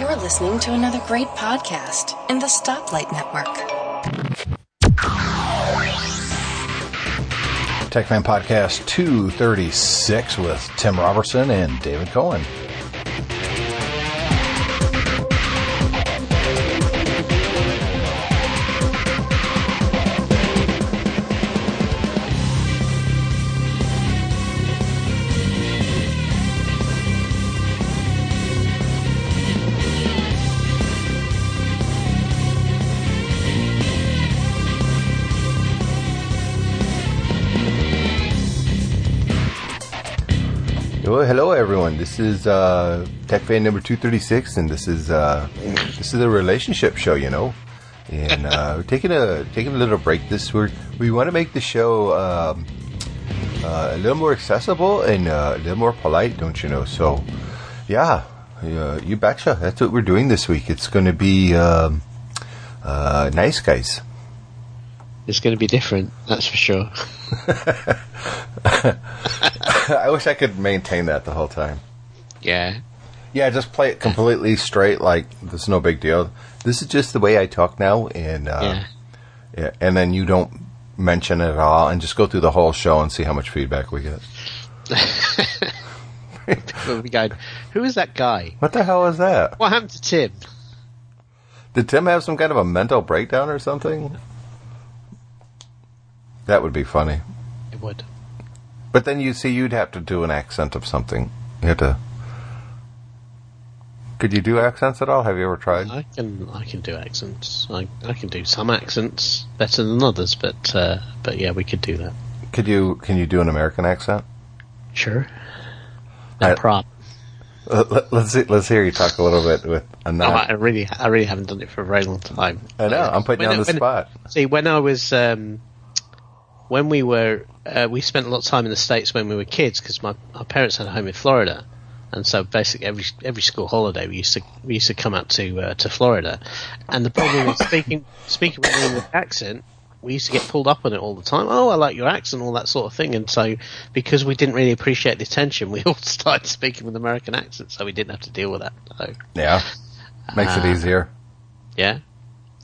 You're listening to another great podcast in the Stoplight Network. TechFan Podcast 236 with Tim Robertson and David Cohen. This is uh, Tech Fan number two thirty six, and this is uh, this is a relationship show, you know. And uh, we're taking a taking a little break. This we we want to make the show um, uh, a little more accessible and uh, a little more polite, don't you know? So, yeah, uh, you betcha. That's what we're doing this week. It's going to be um, uh, nice guys. It's going to be different, that's for sure. I wish I could maintain that the whole time. Yeah. Yeah, just play it completely straight, like there's no big deal. This is just the way I talk now, and uh, Yeah. yeah, and then you don't mention it at all, and just go through the whole show and see how much feedback we get. Going, who is that guy? What the hell is that? What happened to Tim? Did Tim have some kind of a mental breakdown or something? That would be funny. It would. But then you see, you'd have to do an accent of something. You have to. Could you do accents at all? Have you ever tried? I can I can do accents. I I can do some accents better than others, but uh, but yeah, we could do that. Could you? Can you do an American accent? Sure. No I- problem. Uh, Let, let's see, let's hear you talk a little bit with a Oh, non. I really I really haven't done it for a very long time. I know. I'm putting you on the when- spot. See, when I was, um, when we were, uh, we spent a lot of time in the states when we were kids because my our parents had a home in Florida, and so basically every every school holiday we used to we used to come out to uh, to Florida, and the problem with speaking speaking with an English accent. We used to get pulled up on it all the time. Oh, I like your accent, all that sort of thing. And so, because we didn't really appreciate the attention, we all started speaking with American accents, so we didn't have to deal with that. So, Yeah, makes it Uh, easier. yeah,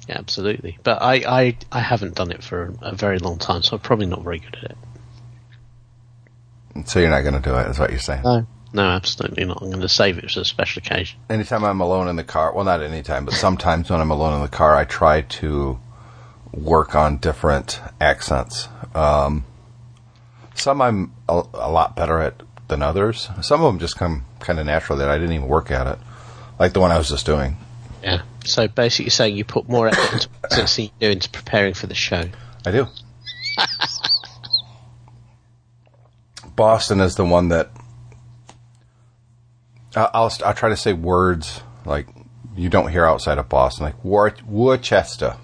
yeah, absolutely. But I, I, I haven't done it for a very long time, so I'm probably not very good at it. So you're not going to do it, is what you're saying. No, no, absolutely not. I'm going to save it for a special occasion. Anytime I'm alone in the car, well, not anytime, but sometimes when I'm alone in the car, I try to work on different accents. Um, some I'm a, a lot better at than others. Some of them just come kind of natural that I didn't even work at it, like the one I was just doing. Yeah. So basically, you're saying you put more effort into you do into preparing for the show. I do. Boston is the one that I'll I'll try to say words like you don't hear outside of Boston, like War, Worcester.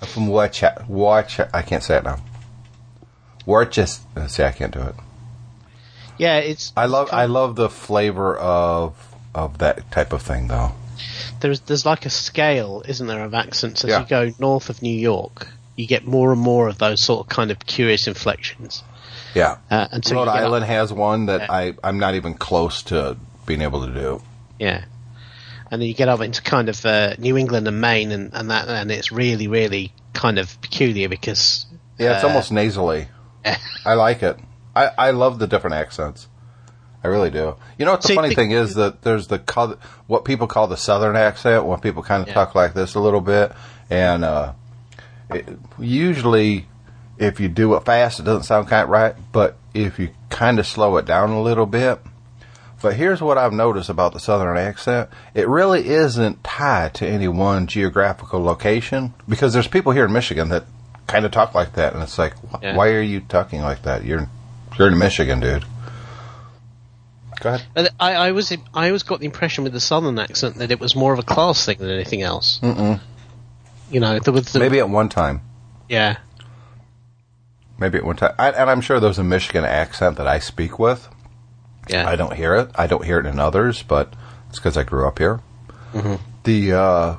I'm from Worcester. Worcester. I can't say it now. Worcester. See, I can't do it. Yeah, it's. I love I love the flavor of of that type of thing, though. There's there's like a scale, isn't there, of accents as Yeah. you go north of New York. You get more and more of those sort of kind of curious inflections. Yeah. Uh, Rhode get up- Island has one that Yeah. I I'm not even close to being able to do. Yeah. And then you get up into kind of uh, New England and Maine, and, and that, and it's really, really kind of peculiar because Yeah, it's uh, almost nasally. I like it. I, I love the different accents. I really do. You know what the funny the- thing is that there's the what people call the southern accent when people kind of Yeah. talk like this a little bit, and uh, it, usually if you do it fast, it doesn't sound kind of right. But if you kind of slow it down a little bit, but here's what I've noticed about the southern accent: it really isn't tied to any one geographical location because there's people here in Michigan that kind of talk like that, and it's like, wh- Yeah. why are you talking like that? You're you're in Michigan, dude. Go ahead. I, I was I always got the impression with the southern accent that it was more of a class thing than anything else. Mm-mm. You know, there was the, Maybe at one time. yeah, Maybe at one time. I, and I'm sure there's a Michigan accent that I speak with. Yeah, I don't hear it. I don't hear it in others, but it's because I grew up here. The uh,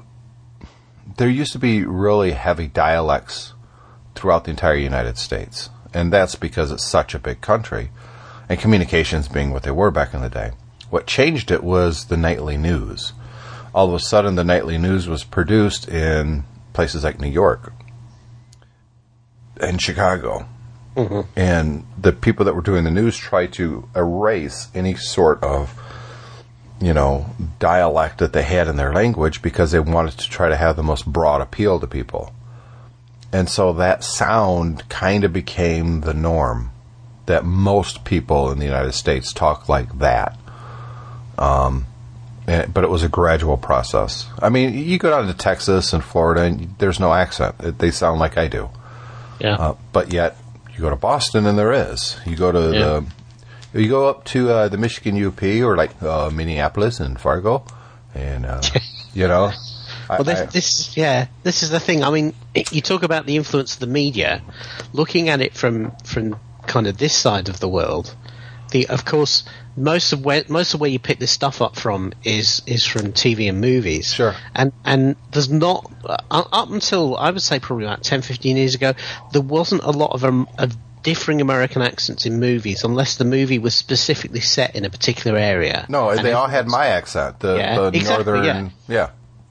there used to be really heavy dialects throughout the entire United States, and that's because it's such a big country, and communications being what they were back in the day. What changed it was the nightly news. all of a sudden the nightly news was produced in places like New York and Chicago. And the people that were doing the news tried to erase any sort of, you know, dialect that they had in their language because they wanted to try to have the most broad appeal to people. And so that sound kind of became the norm that most people in the United States talk like that. Um, and, but it was a gradual process. I mean, you go down to Texas and Florida, and there's no accent. They sound like I do. Yeah. Uh, but yet, you go to Boston and there is. You go to Yeah. the, you go up to uh, the Michigan UP or like uh, Minneapolis and Fargo, and uh, you know. I- Well, this, I- this, yeah, this is the thing. I mean, you talk about the influence of the media. Looking at it from from kind of this side of the world, the of course most of where most of where you pick this stuff up from is is from TV and movies. Sure. And and there's not uh, up until I would say probably about 10, 15 years ago, there wasn't a lot of um, of differing American accents in movies unless the movie was specifically set in a particular area. no, And they all had my accent. The, Yeah, the exactly, northern, yeah.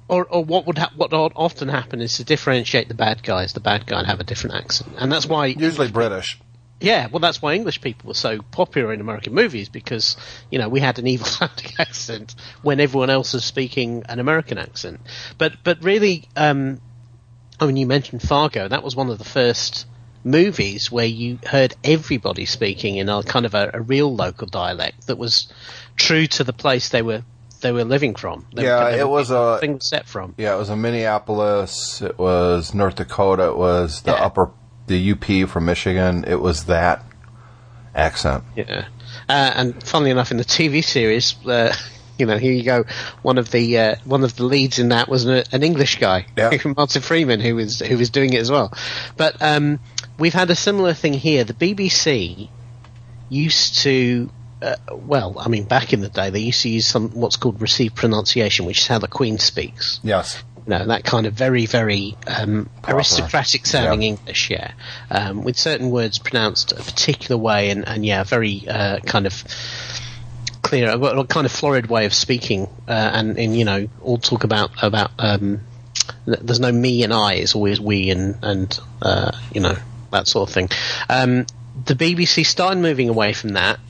or, or what would ha- what often happen is to differentiate the bad guys. The bad guy would have a different accent, and that's why. usually British. Yeah, well, that's why English people were so popular in American movies because you know we had an evil sounding accent when everyone else was speaking an American accent. But but really, um, I mean, you mentioned Fargo. That was one of the first movies where you heard everybody speaking in a kind of a, a real local dialect that was true to the place they were they were living from. They Yeah, it was a- thing set from. Yeah, it was in Minneapolis. It was North Dakota. It was the Yeah. upper, the UP from Michigan. It was that accent. Yeah, uh, and funnily enough, in the TV series, uh, you know, here you go. One of the uh, one of the leads in that was an, an English guy, Yeah. Martin Freeman, who was who was doing it as well. But um, we've had a similar thing here. The BBC used to. Uh, well, I mean, back in the day, they used to use some what's called received pronunciation, which is how the Queen speaks. Yes. You know, that kind of very, very um, aristocratic sounding Yeah. English, yeah, um, with certain words pronounced a particular way, and, and yeah, very uh, kind of clear, a kind of florid way of speaking, uh, and, and you know, all talk about about um, th- there's no me and I, it's always we and and uh, you know that sort of thing. Um, the BBC started moving away from that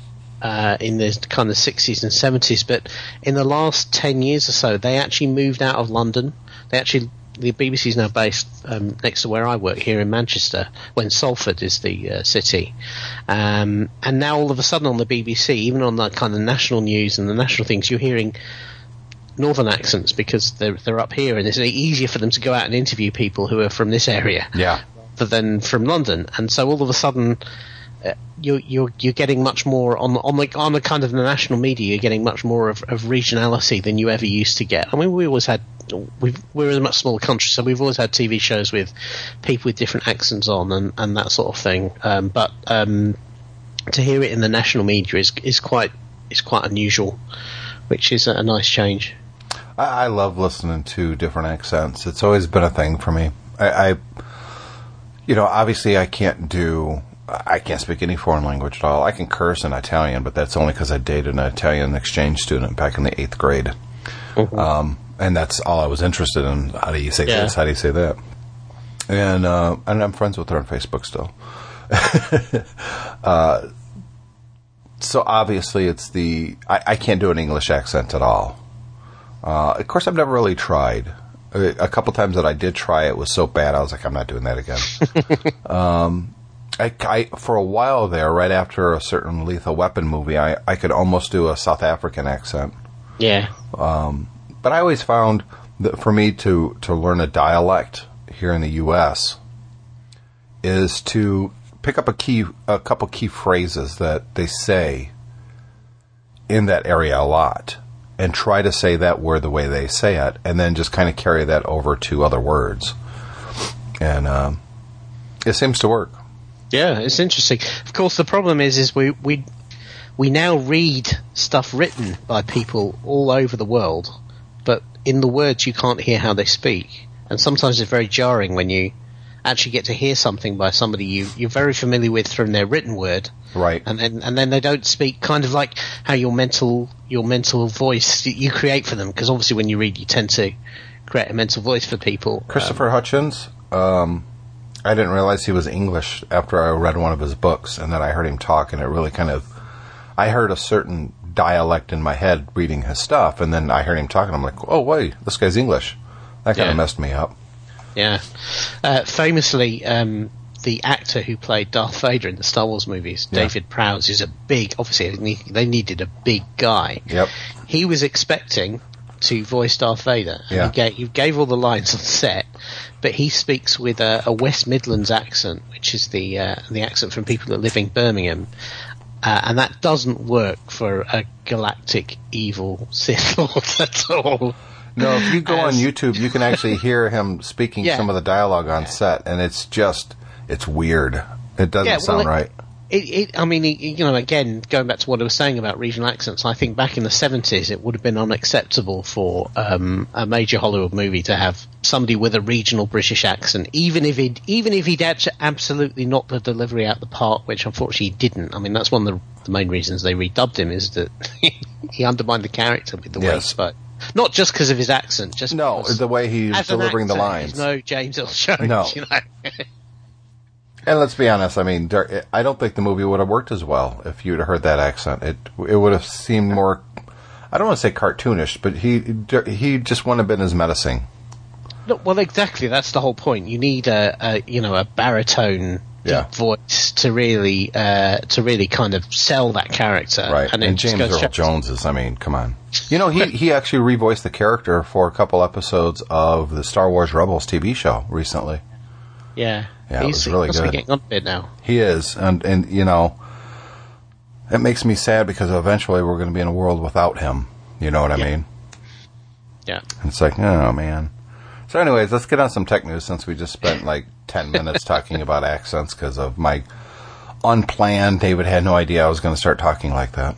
uh, in the kind of 60s and 70s, but in the last 10 years or so, they actually moved out of London. They actually, the BBC is now based um, next to where I work here in Manchester, when Salford is the uh, city. Um, and now all of a sudden on the BBC, even on the kind of national news and the national things, you're hearing northern accents because they're they're up here, and it's easier for them to go out and interview people who are from this area Yeah. than from London. And so all of a sudden, uh, you're you're you're getting much more on on the on the kind of the national media. You're getting much more of, of regionality than you ever used to get. I mean, we always had we've, we're a much smaller country, so we've always had TV shows with people with different accents on and, and that sort of thing. Um, but um, to hear it in the national media is is quite is quite unusual, which is a, a nice change. I, I love listening to different accents. It's always been a thing for me. I, I, you know, obviously I can't do, I can't speak any foreign language at all. I can curse in Italian, but that's only because I dated an Italian exchange student back in the eighth grade. Um, and that's all I was interested in. How do you say Yeah. this? How do you say that? And, uh, and I'm friends with her on Facebook still. uh, so obviously it's the, I, I can't do an English accent at all. Uh, of course, I've never really tried. A, a couple times that I did try it was so bad, I was like, I'm not doing that again. um, I, I, for a while there, right after a certain Lethal Weapon movie, I, I could almost do a South African accent. Yeah, But I always found that for me to, to learn a dialect here in the U.S. is to pick up a key, a couple key phrases that they say in that area a lot, and try to say that word the way they say it, and then just kind of carry that over to other words, and um, it seems to work. Yeah, it's interesting. Of course, the problem is, is we we we now read stuff written by people all over the world, but in the words you can't hear how they speak, and sometimes it's very jarring when you actually get to hear something by somebody you you're very familiar with from their written word, Right. and then and then they don't speak kind of like how your mental your mental voice you create for them because obviously when you read you tend to create a mental voice for people. Christopher Hitchens. Um, I didn't realize he was English after I read one of his books, and then I heard him talk, and it really kind of. I heard a certain dialect in my head reading his stuff, and then I heard him talking. And I'm like, oh wait, this guy's English. That kind Yeah. of messed me up. Yeah. Uh, famously, um, the actor who played Darth Vader in the Star Wars movies, Yeah. David Prowse, is a big. Obviously, they needed a big guy. Yep. He was expecting to voice Darth Vader. And Yeah. He gave, he gave all the lines on set, but he speaks with a, a West Midlands accent, which is the uh, the accent from people that live in Birmingham. Uh, and that doesn't work for a galactic evil Sith Lord at all. No, if you go on YouTube, you can actually hear him speaking Yeah. some of the dialogue on set, and it's just it's weird. It doesn't Yeah, well, sound it- right. It, it, I mean, it- you know, again, going back to what I was saying about regional accents, I think back in the 70s it would have been unacceptable for um, a major Hollywood movie to have somebody with a regional British accent, even if he'd, even if he'd abs- absolutely knocked the delivery out the park, which unfortunately he didn't. I mean, that's one of the, the main reasons they redubbed him is that he undermined the character with the way he Yes. spoke. Not just because of his accent, just No, the way he's delivering the lines. no James Earl Jones, No. you know. And let's be honest. I mean, there, I don't think the movie would have worked as well if you'd heard that accent. It it would have seemed more. I don't want to say cartoonish, but he he just wouldn't have been as menacing. No, well, exactly. That's the whole point. You need a, a you know a baritone Yeah. voice to really uh, to really kind of sell that character. Right. And, just James Earl Jones is, I mean, come on. You know, he, he actually revoiced the character for a couple episodes of the Star Wars Rebels TV show recently. Yeah, Yeah, it He's, was really he must good. Be getting a bit now. He is. And, and you know, it makes me sad because eventually we're going to be in a world without him. You know what I Yeah. mean? Yeah. And it's like, oh, man. So, anyways, let's get on some tech news since we just spent like 10 minutes talking about accents because of my unplanned. David had no idea I was going to start talking like that.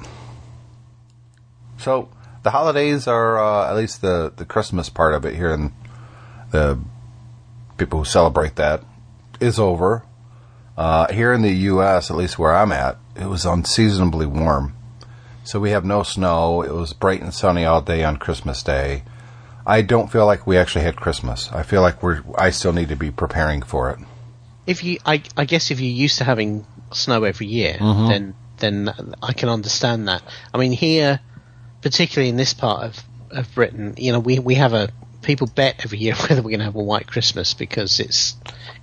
So, the holidays are, uh, at least the, the Christmas part of it here, and the people who celebrate that is over. Uh, here in the U.S., at least where I'm at, it was unseasonably warm. So we have no snow. It was bright and sunny all day on Christmas Day. I don't feel like we actually had Christmas. I feel like we're. I still need to be preparing for it. If you, I, I guess, if you're used to having snow every year, Mm-hmm. then then I can understand that. I mean, here, particularly in this part of of Britain, you know, we we have a people bet every year whether we're going to have a white Christmas because it's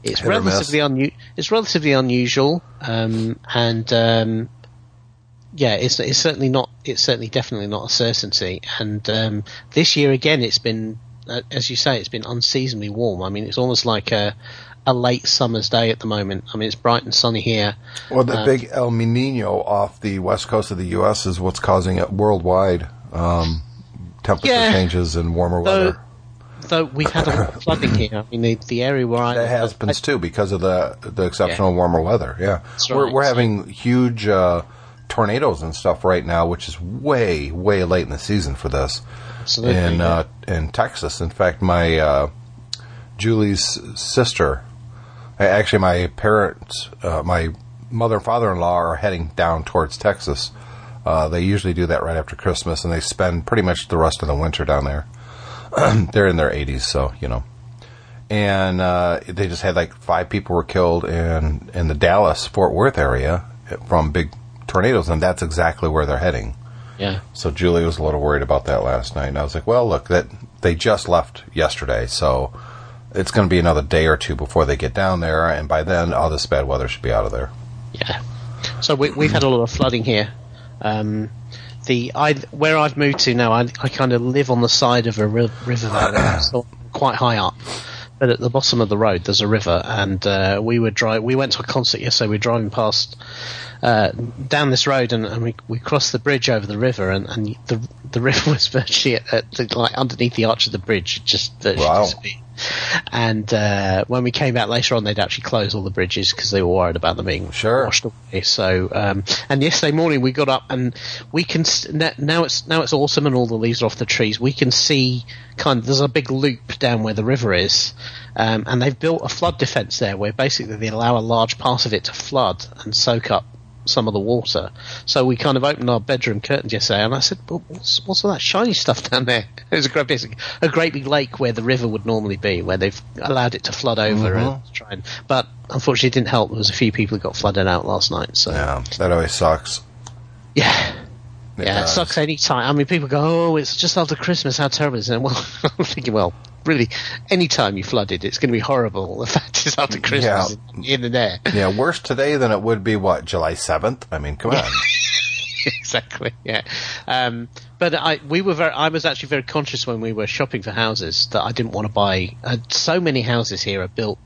it's relatively unu- it's relatively unusual, um, and um, yeah, it's it's certainly not it's certainly definitely not a certainty. And um, this year again, it's been uh, as you say, it's been unseasonably warm. I mean, it's almost like a a late summer's day at the moment. I mean, it's bright and sunny here. Well, the Uh, big El Nino off the west coast of the U.S. is what's causing it worldwide. Um, temperature Yeah. changes and warmer Though- weather. Though we've had a lot of flooding here. I mean, the, the area where I That happens too because of the the exceptional warmer weather. Yeah, That's we're we're having huge uh, tornadoes and stuff right now, which is way way late in the season for this. Absolutely, in yeah. uh, in Texas. In fact, my uh, Julie's sister, actually my parents, uh, my mother and father-in-law are heading down towards Texas. Uh, they usually do that right after Christmas, and they spend pretty much the rest of the winter down there. They're in their 80s, so you know. And uh, they just had like five people were killed in in the Dallas Fort Worth area from big tornadoes, and that's exactly where they're heading. yeah. So Julie was a little worried about that last night, and I was like, "Well, look, that they just left yesterday, so it's going to be another day or two before they get down there, and by then, all this bad weather should be out of there." Yeah. So we, we've had a lot of flooding here. Um, the I where I've moved to now, I, I kind of live on the side of a ri- river valley, so quite high up. But at the bottom of the road, there's a river, and uh, we were dri- We went to a concert yesterday. We were driving past uh, down this road, and, and we we crossed the bridge over the river, and, and the the river was virtually at, at the, like underneath the arch of the bridge, just virtually Wow. And uh, when we came back later on, they'd actually closed all the bridges because they were worried about them being Sure. washed away. So, um, and yesterday morning we got up and we can now it's now it's autumn and all the leaves are off the trees. We can see kind of there's a big loop down where the river is, um, and they've built a flood defence there where basically they allow a large part of it to flood and soak up some of the water. So we kind of opened our bedroom curtains yesterday, and I said, well, what's, "What's all that shiny stuff down there?" It was a great, basic, a great big lake where the river would normally be, where they've allowed it to flood over mm-hmm. and try and. But unfortunately, it didn't help. There was a few people who got flooded out last night. So Yeah, that always sucks. yeah. Yeah, it sucks any time. I mean, people go, "Oh, it's just after Christmas. How terrible is it?" Well, I'm thinking, well, really, any time you flooded, it's going to be horrible. The fact is, after Christmas, in, in the there. Yeah, worse today than it would be what July seventh. I mean, come on. exactly. Yeah. Um, but I, we were very, I was actually very conscious when we were shopping for houses that I didn't want to buy. Uh, so many houses here are built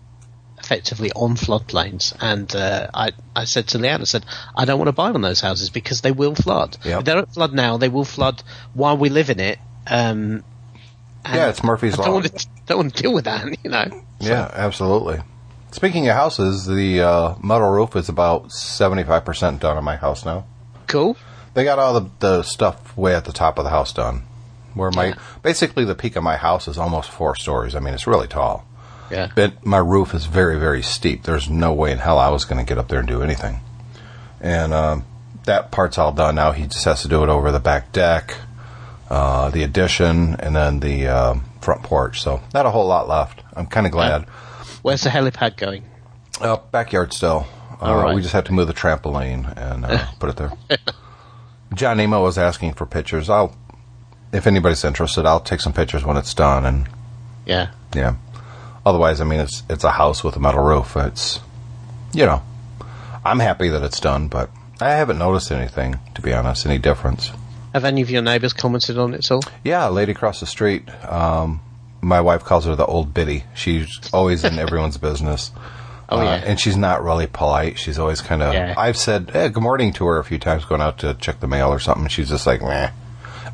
effectively on floodplains, and uh, I, I said to Leanne, I said, I don't want to buy one of those houses because they will flood. Yep. If they don't flood now, they will flood while we live in it. Um, and Yeah, it's Murphy's I don't Law. want to, don't want to deal with that, you know. Yeah, absolutely. Speaking of houses, the uh, metal roof is about seventy-five percent done on my house now. Cool. They got all the, the stuff way at the top of the house done. Where my Yeah. basically the peak of my house is almost four stories. I mean, it's really tall. Yeah. But my roof is very, very steep. There's no way in hell I was going to get up there and do anything. And um, that part's all done now. He just has to do it over the back deck, uh, the addition, and then the um front porch. So not a whole lot left. I'm kind of glad. Where's the helipad going? Uh, backyard still. Uh, All right. We just have to move the trampoline and uh, put it there. John Nemo was asking for pictures. I'll, if anybody's interested, I'll take some pictures when it's done. And Yeah. yeah, otherwise, I mean, it's it's a house with a metal roof. It's, you know, I'm happy that it's done, but I haven't noticed anything to be honest, any difference. Have any of your neighbours commented on it at all? Yeah, a lady across the street. Um, my wife calls her the old biddy. She's always in everyone's business. Oh, Uh, yeah. and she's not really polite. She's always kind of. Yeah. I've said hey, good morning to her a few times going out to check the mail or something. She's just like, meh,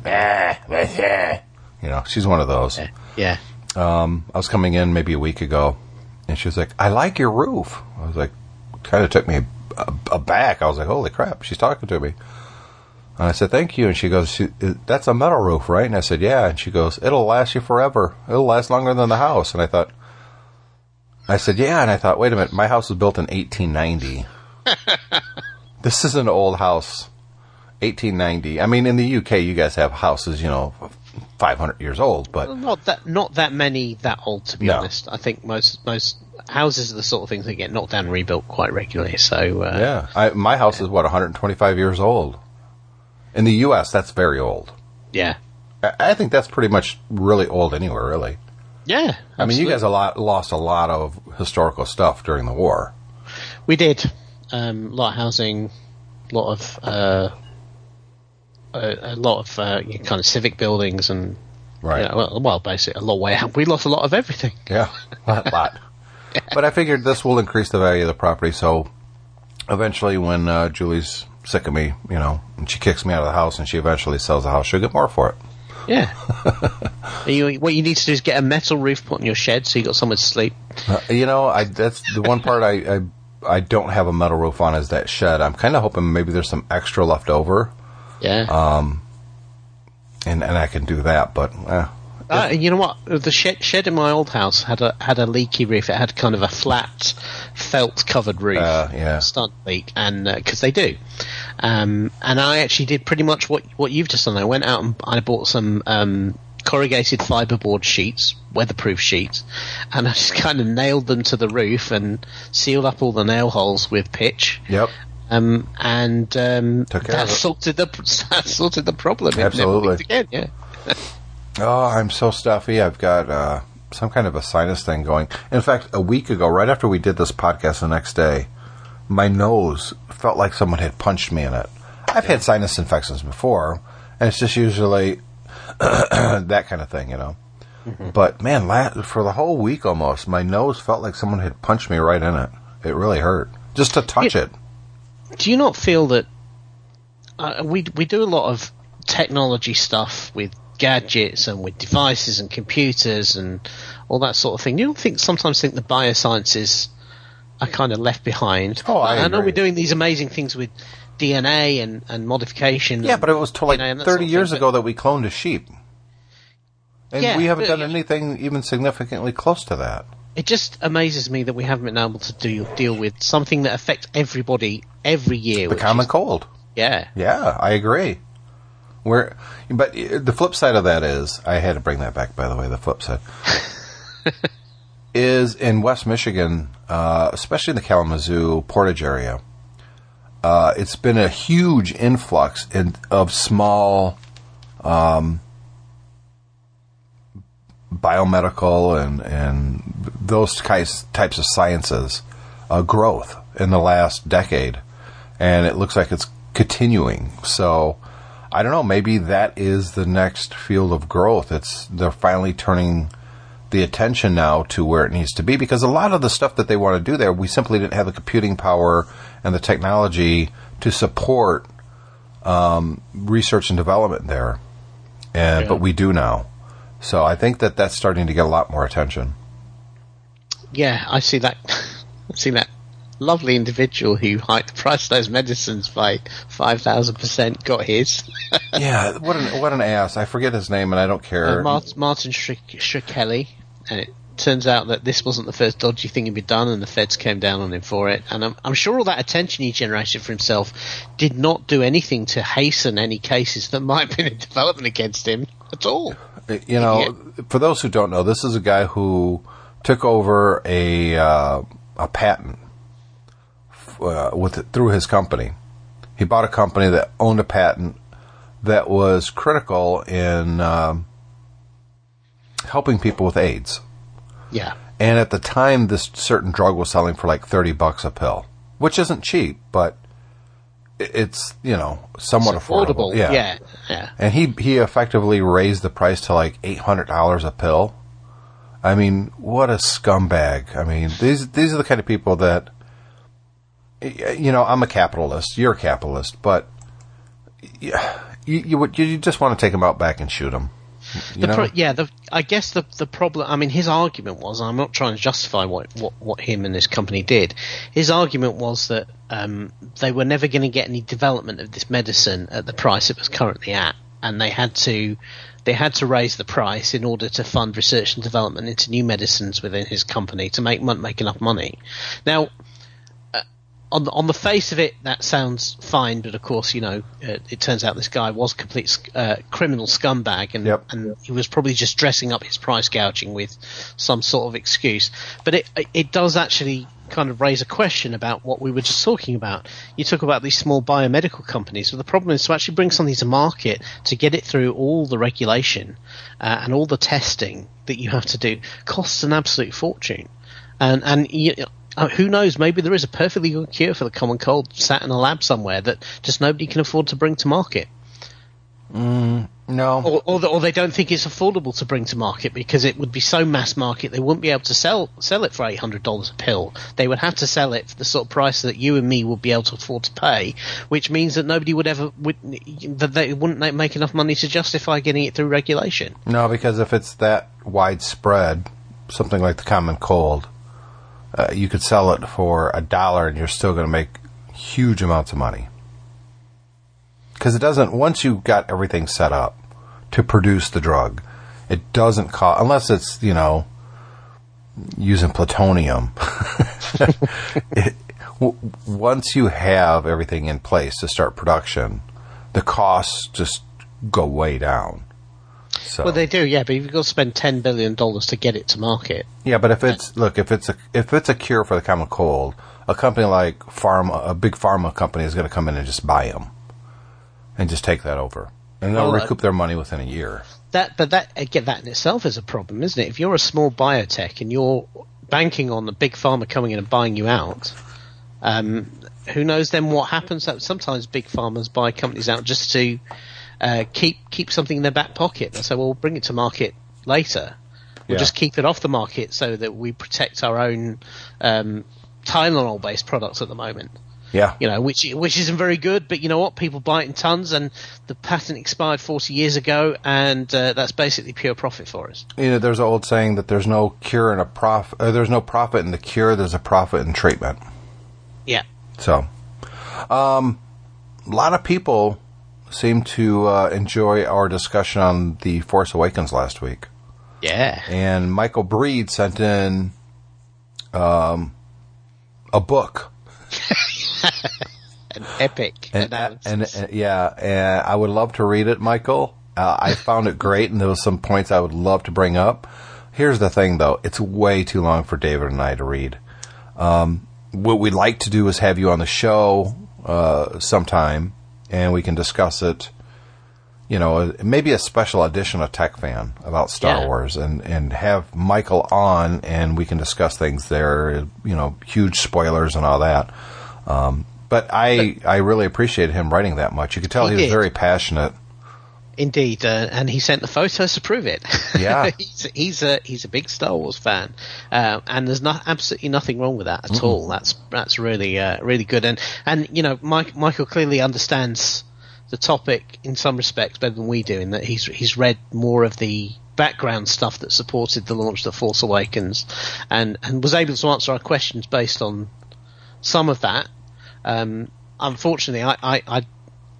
meh, meh, meh. you know, she's one of those. Yeah. Um, I was coming in maybe a week ago, and she was like, "I like your roof." I was like, kind of took me ab- aback. I was like, "Holy crap!" She's talking to me, and I said, "Thank you." And she goes, "That's a metal roof, right?" And I said, "Yeah." And she goes, "It'll last you forever. It'll last longer than the house." And I thought, I said, "Yeah." And I thought, wait a minute, my house was built in 1890. this is an old house. 1890. I mean, in the UK, you guys have houses, you know, 500 years old, but Not that not that many that old to be No. honest. I think most most houses are the sort of things that get knocked down and rebuilt quite regularly. So uh, Yeah, I, my house is what 125 years old. In the U.S., that's very old. yeah, I, I think that's pretty much really old anywhere. Really, yeah. I mean, you guys a lot lost a lot of historical stuff during the war. we did um, a lot of housing, a lot of uh, a, a lot of uh, kind of civic buildings and Right. you know, well, well, basically a lot way out. We lost a lot of everything. Yeah, a lot. But I figured this will increase the value of the property. So eventually, when uh, Julie's sick of me, you know, and she kicks me out of the house, and she eventually sells the house, she'll get more for it. Yeah. you, what you need to do is get a metal roof put on your shed so you got somewhere to sleep. Uh, you know, I that's the one part I, I I don't have a metal roof on is that shed. I'm kind of hoping maybe there's some extra left over. Yeah. Um. and and I can do that. But uh, Uh, you know what? The shed, shed in my old house had a had a leaky roof. It had kind of a flat, felt covered roof. Uh, yeah. Started to leak, and because they do, um, and I actually did pretty much what what you've just done. I went out and I bought some um, corrugated fiberboard sheets, weatherproof sheets, and I just kind of nailed them to the roof and sealed up all the nail holes with pitch. yep, Um, and um, that sorted the that sorted the problem. Absolutely. again. Yeah. oh, I'm so stuffy. I've got uh, some kind of a sinus thing going. In fact, a week ago, right after we did this podcast, the next day, my nose felt like someone had punched me in it. I've had sinus infections before, and it's just usually that kind of thing, you know. But man, la- for the whole week almost, my nose felt like someone had punched me right in it. It really hurt just to touch Yeah. it. do you not feel that uh, we we do a lot of technology stuff with gadgets and with devices and computers and all that sort of thing. You don't think sometimes think the biosciences are kind of left behind. Oh, I know we're doing these amazing things with DNA and, and modification. Yeah, and, but it was like you know, and that 30 sort of years thing, ago that we cloned a sheep. And Yeah, we haven't done anything even significantly close to that. It just amazes me that we haven't been able to do, deal with something that affects everybody every year. The common is- cold. yeah. Yeah, I agree. Where, but the flip side of that is, I had to bring that back. By the way, the flip side is in West Michigan, uh, especially in the Kalamazoo Portage area. Uh, it's been a huge influx in, of small um, biomedical and and those types types of sciences uh, growth in the last decade, and it looks like it's continuing. So I don't know. Maybe that is the next field of growth. It's they're finally turning the attention now to where it needs to be because a lot of the stuff that they want to do there, we simply didn't have the computing power and the technology to support um, research and development there, and Yeah. but we do now. So I think that that's starting to get a lot more attention. Yeah, I see that. I see that lovely individual who hiked the price of those medicines by five thousand percent. Got his. yeah, what an what an ass! I forget his name, and I don't care. Uh, Martin, Martin Shkreli, and it turns out that this wasn't the first dodgy thing he'd been done, and the feds came down on him for it. And I'm, I'm sure all that attention he generated for himself did not do anything to hasten any cases that might have been in development against him at all. you know, for those who don't know, this is a guy who took over a uh, a patent uh, with through his company. He bought a company that owned a patent that was critical in um, helping people with AIDS. Yeah, And at the time, this certain drug was selling for like thirty bucks a pill, which isn't cheap, but it's you know somewhat affordable. affordable. Yeah, yeah. And he he effectively raised the price to like eight hundred dollars a pill. I mean, what a scumbag! I mean, these these are the kind of people that you know. I'm a capitalist. You're a capitalist, but you you, you just want to take them out back and shoot them. You The know? pro- yeah, the, I guess the the problem. I mean, his argument was. I'm not trying to justify what what, what him and his company did. His argument was that um, they were never going to get any development of this medicine at the price it was currently at, and they had to they had to raise the price in order to fund research and development into new medicines within his company to make make enough money. Now, on the, on the face of it, that sounds fine, but of course, you know, uh, it turns out this guy was a complete uh, criminal scumbag, and Yep. and he was probably just dressing up his price gouging with some sort of excuse. But it it does actually kind of raise a question about what we were just talking about. You talk about these small biomedical companies, but the problem is to actually bring something to market to get it through all the regulation uh, and all the testing that you have to do costs an absolute fortune. And and you, uh, who knows? Maybe there is a perfectly good cure for the common cold sat in a lab somewhere that just nobody can afford to bring to market, no, or or, the, or they don't think it's affordable to bring to market because it would be so mass market they wouldn't be able to sell sell it for eight hundred dollars a pill. They would have to sell it for the sort of price that you and me would be able to afford to pay, which means that nobody would ever would that they wouldn't make enough money to justify getting it through regulation. no, because if it's that widespread, something like the common cold, uh, you could sell it for a dollar, and you're still going to make huge amounts of money. Because it doesn't. Once you've got everything set up to produce the drug, it doesn't cost unless it's you know using plutonium. it, w- once you have everything in place to start production, the costs just go way down. So Well, they do, yeah, but you've got to spend ten billion dollars to get it to market. yeah, but if it's look if it's a if it's a cure for the common cold, a company like pharma, a big pharma company is going to come in and just buy them and just take that over, and they'll Well, uh, recoup their money within a year. That, but that again, that in itself is a problem, isn't it? If you're a small biotech and you're banking on the big pharma coming in and buying you out, um, who knows then what happens? That sometimes big pharmas buy companies out just to uh, keep keep something in their back pocket. Say, "Well, bring it to market later. We'll Yeah. just keep it off the market so that we protect our own um, Tylenol-based products at the moment." Yeah. You know, which which isn't very good, but you know what? People buy it in tons, and the patent expired 40 years ago, and uh, that's basically pure profit for us. You know, there's an old saying that there's no cure in a prof. Uh, there's no profit in the cure. There's a profit in treatment. Yeah. So, um, a lot of people seem to uh, enjoy our discussion on the Force Awakens last week, Yeah. and Michael Breed sent in um, a book. An epic And, and, and yeah, and I would love to read it, Michael. Uh, I found it great, and there was some points I would love to bring up. Here's the thing, though: it's way too long for David and I to read. Um, what we'd like to do is have you on the show uh, sometime, and we can discuss it. You know, maybe a special edition of Tech Fan about Star Yeah. Wars, and and have Michael on, and we can discuss things there. You know, huge spoilers and all that. Um, but I I really appreciated him writing that much. You could tell He he, was did. very passionate. Indeed, uh, and he sent the photos to prove it. Yeah. he's, he's a he's a big Star Wars fan, uh, and there's not absolutely nothing wrong with that at all. That's that's really uh, really good, and and you know, Mike, Michael clearly understands the topic in some respects better than we do, in that he's he's read more of the background stuff that supported the launch of the Force Awakens, and and was able to answer our questions based on some of that. Um, unfortunately, I, I, I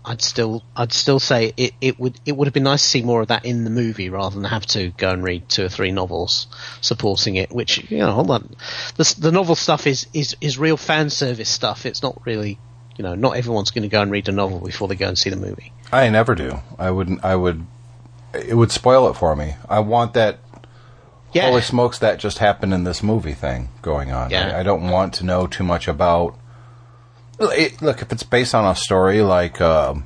I'd still I'd still say it, it would it would have been nice to see more of that in the movie rather than have to go and read two or three novels supporting it. Which you know, hold on, the the novel stuff is is is real fan service stuff. It's not really you know not everyone's going to go and read a novel before they go and see the movie. I never do. I wouldn't. I would. It would spoil it for me. I want that. Yeah, Holy smokes! That just happened in this movie thing going on. Yeah. I, I don't want to know too much about. It, look, if it's based on a story like um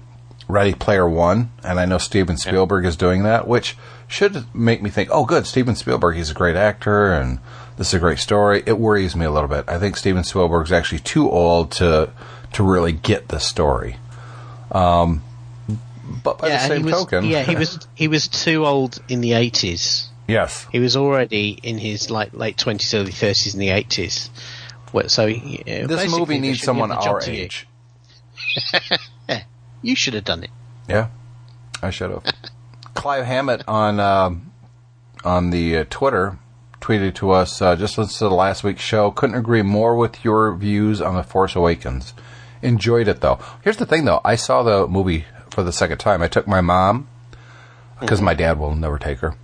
Ready Player One, and I know Steven Spielberg is doing that, which should make me think, oh, good, Steven Spielberg. He's a great actor, and this is a great story. It worries me a little bit. I think Steven Spielberg's actually too old to to really get the story. Um, but by yeah, the same was, token, yeah, he was he was too old in the eighties. yes, He was already in his like late twenties, early thirties in the eighties. So he- uh, this movie needs someone our to you. age. You should have done it. Yeah, I should have. Clive Hammett on um, on the uh, Twitter tweeted to us uh, just listened to the last week's show. Couldn't agree more with your views on the Force Awakens. Enjoyed it though. Here's the thing though. I saw the movie for the second time. I took my mom because my dad will never take her.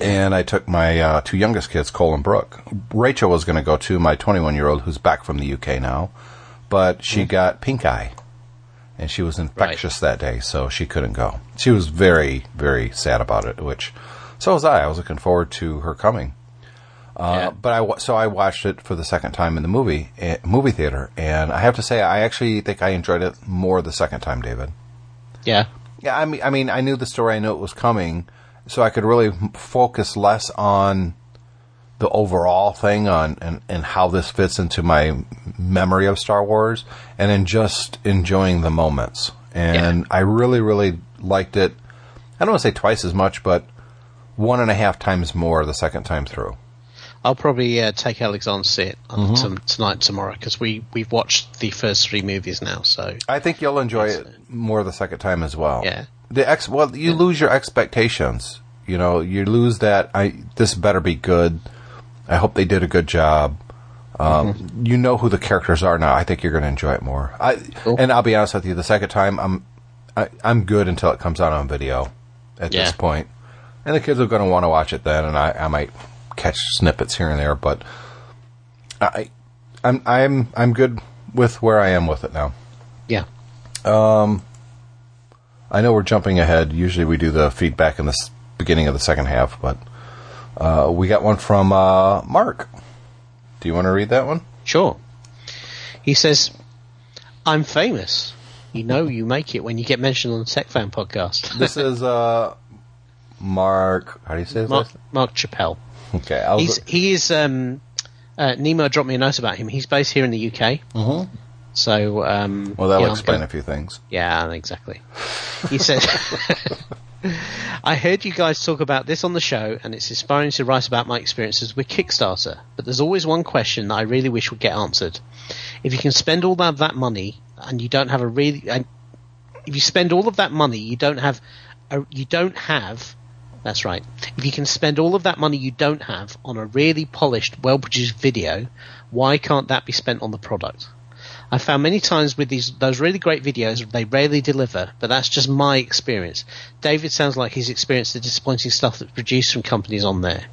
And I took my uh, two youngest kids, Cole and Brooke. Rachel was going to go too, my 21 year old, who's back from the UK now, but she got pink eye and she was infectious that day, so she couldn't go. She was very, very sad about it. Which, so was I. I was looking forward to her coming. Uh, Yeah. But I so I watched it for the second time in the movie eh, movie theater, and I have to say I actually think I enjoyed it more the second time, David. Yeah. Yeah, I mean, I mean, I knew the story, I knew it was coming, so I could really focus less on the overall thing on and, and how this fits into my memory of Star Wars, and then just enjoying the moments. And I really, really liked it. I don't want to say twice as much, but one and a half times more the second time through. I'll probably uh, take Alexander to see it on Mm-hmm. tom- tonight, tomorrow, because we we've watched the first three movies now. So I think you'll enjoy it more the second time as well. Yeah. The ex well, you lose your expectations. You know, you lose that. I this better be good. I hope they did a good job. Um, You know who the characters are now. I think you're going to enjoy it more. I Cool. and I'll be honest with you. The second time, I'm I, I'm good until it comes out on video. At this point, and the kids are going to want to watch it then, and I, I might catch snippets here and there, but I I'm I'm I'm good with where I am with it now. yeah, I know we're jumping ahead. Usually we do the feedback in the beginning of the second half, but uh, we got one from uh, Mark. Do you want to read that one? sure. He says, "I'm famous. You know, you make it when you get mentioned on the Tech Fan podcast." This is uh, Mark. How do you say his Mark, Mark Chappelle. Okay, He's he is um, uh, Nemo dropped me a note about him. He's based here in the UK. Mhm. So um, well, that'll explain gonna- a few things. Yeah, exactly. He said, I heard you guys talk about this on the show, and it's inspiring to write about my experiences with Kickstarter. But there's always one question that I really wish would get answered. If you can spend all that, that money and you don't have a really, and if you spend all of that money, you don't have, a, you don't have. That's right. If you can spend all of that money you don't have on a really polished, well-produced video, why can't that be spent on the product? I found many times with these those really great videos, they rarely deliver, but that's just my experience. David sounds like he's experienced the disappointing stuff that's produced from companies on there.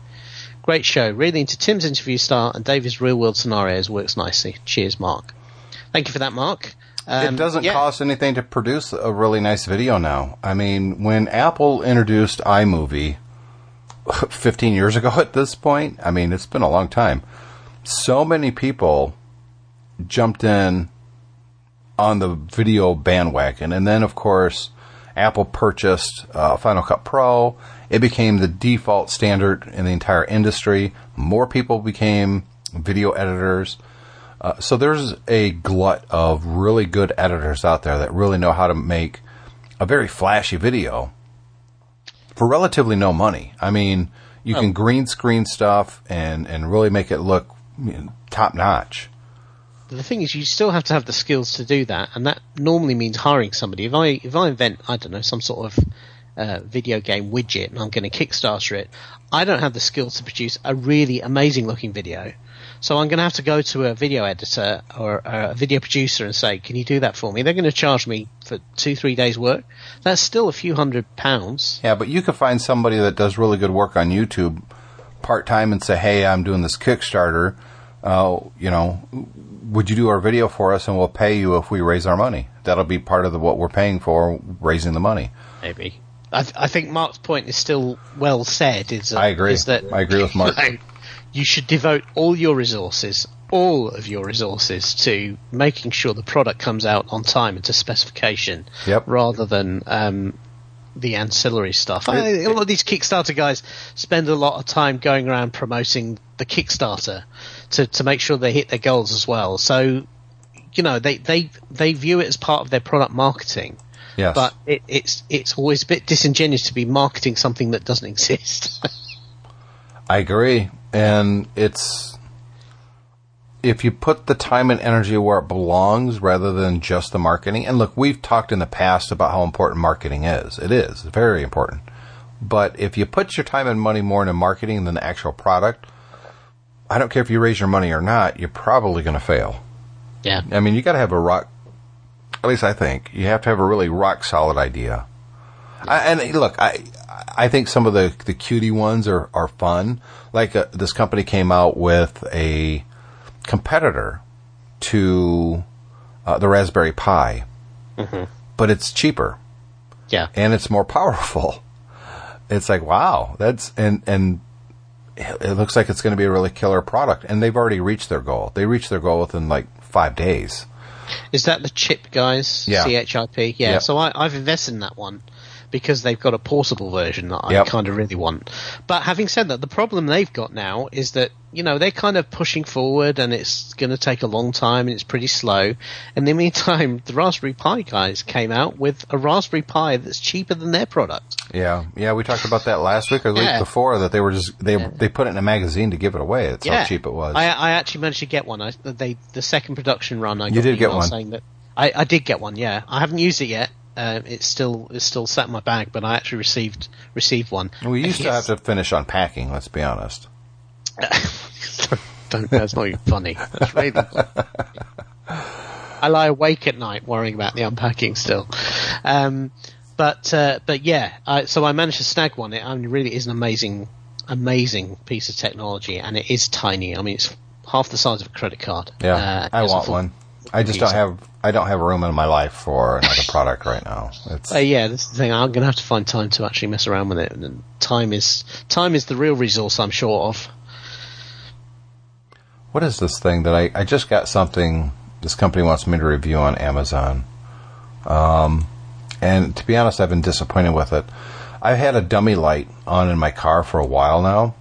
Great show, really into Tim's interview style and David's real world scenarios works nicely. Cheers, Mark. Thank you for that, Mark. Um, it doesn't yeah. cost anything to produce a really nice video now. I mean, when Apple introduced iMovie 15 years ago at this point, I mean, it's been a long time. So many people jumped in on the video bandwagon. And then, of course, Apple purchased uh, Final Cut Pro. It became the default standard in the entire industry. More people became video editors. Uh, so there's a glut of really good editors out there that really know how to make a very flashy video for relatively no money. I mean, you Oh. can green screen stuff and, and really make it look you know, top notch. The thing is, you still have to have the skills to do that, and that normally means hiring somebody. If I if I invent, I don't know, some sort of uh, video game widget, and I'm going to Kickstarter it, I don't have the skills to produce a really amazing looking video. So I'm going to have to go to a video editor or a video producer and say, "Can you do that for me?" They're going to charge me for two, three days' work. That's still a few hundred pounds. Yeah, but you could find somebody that does really good work on YouTube part time and say, "Hey, I'm doing this Kickstarter. Uh, you know, would you do our video for us, and we'll pay you if we raise our money? That'll be part of the, what we're paying for, raising the money." Maybe. I, th- I think Mark's point is still well said. Is, that- I agree. Is that I agree with Mark. you, you should devote all your resources, all of your resources, to making sure the product comes out on time and to specification, Yep. rather than um, the ancillary stuff. I, a lot of these Kickstarter guys spend a lot of time going around promoting the Kickstarter to to make sure they hit their goals as well. So. You know, they, they, they view it as part of their product marketing Yes, but it, it's it's always a bit disingenuous to be marketing something that doesn't exist. I agree, and it's if you put the time and energy where it belongs rather than just the marketing. And look, we've talked in the past about how important marketing is. It is very important. But if you put your time and money more into marketing than the actual product, I don't care if you raise your money or not, you're probably going to fail. yeah, I mean, you got to have a rock. At least I think you have to have a really rock solid idea. I, and look, I I think some of the the cutie ones are are fun. Like uh, this company came out with a competitor to uh, the Raspberry Pi, but it's cheaper yeah, and it's more powerful. It's like wow, that's and and it looks like it's going to be a really killer product. And they've already reached their goal. They reached their goal within like five days. Is that the chip guys? Yeah. CHIP. Yeah. Yep. So I, I've invested in that one because they've got a portable version that I Yep. kind of really want. But having said that, the problem they've got now is that you know they're kind of pushing forward, and it's going to take a long time, and it's pretty slow. In the meantime, the Raspberry Pi guys came out with a Raspberry Pi that's cheaper than their product. Yeah, yeah, we talked about that last week or the Yeah. week before that they were just they they put it in a magazine to give it away. That's yeah, how cheap it was. I, I actually managed to get one. I, they the second production run. I You got did get one. Saying that I, I did get one. Yeah, I haven't used it yet. Um, it's still it's still sat in my bag, but I actually received received one. we used to have to finish unpacking. Let's be honest. Don't. That's not even funny. Really. I lie awake at night worrying about the unpacking still. Um, but uh, but yeah, I, so I managed to snag one. It I mean, really is an amazing amazing piece of technology, and it is tiny. I mean, it's half the size of a credit card. Yeah, Uh, I want full- one. I just don't have I don't have room in my life for another product right now. It's Uh, yeah, that's the thing. I'm going to have to find time to actually mess around with it. And time is time is the real resource I'm short of. what is this thing that I I just got something this company wants me to review on Amazon. Um, and to be honest, I've been disappointed with it. I've had a dummy light on in my car for a while now.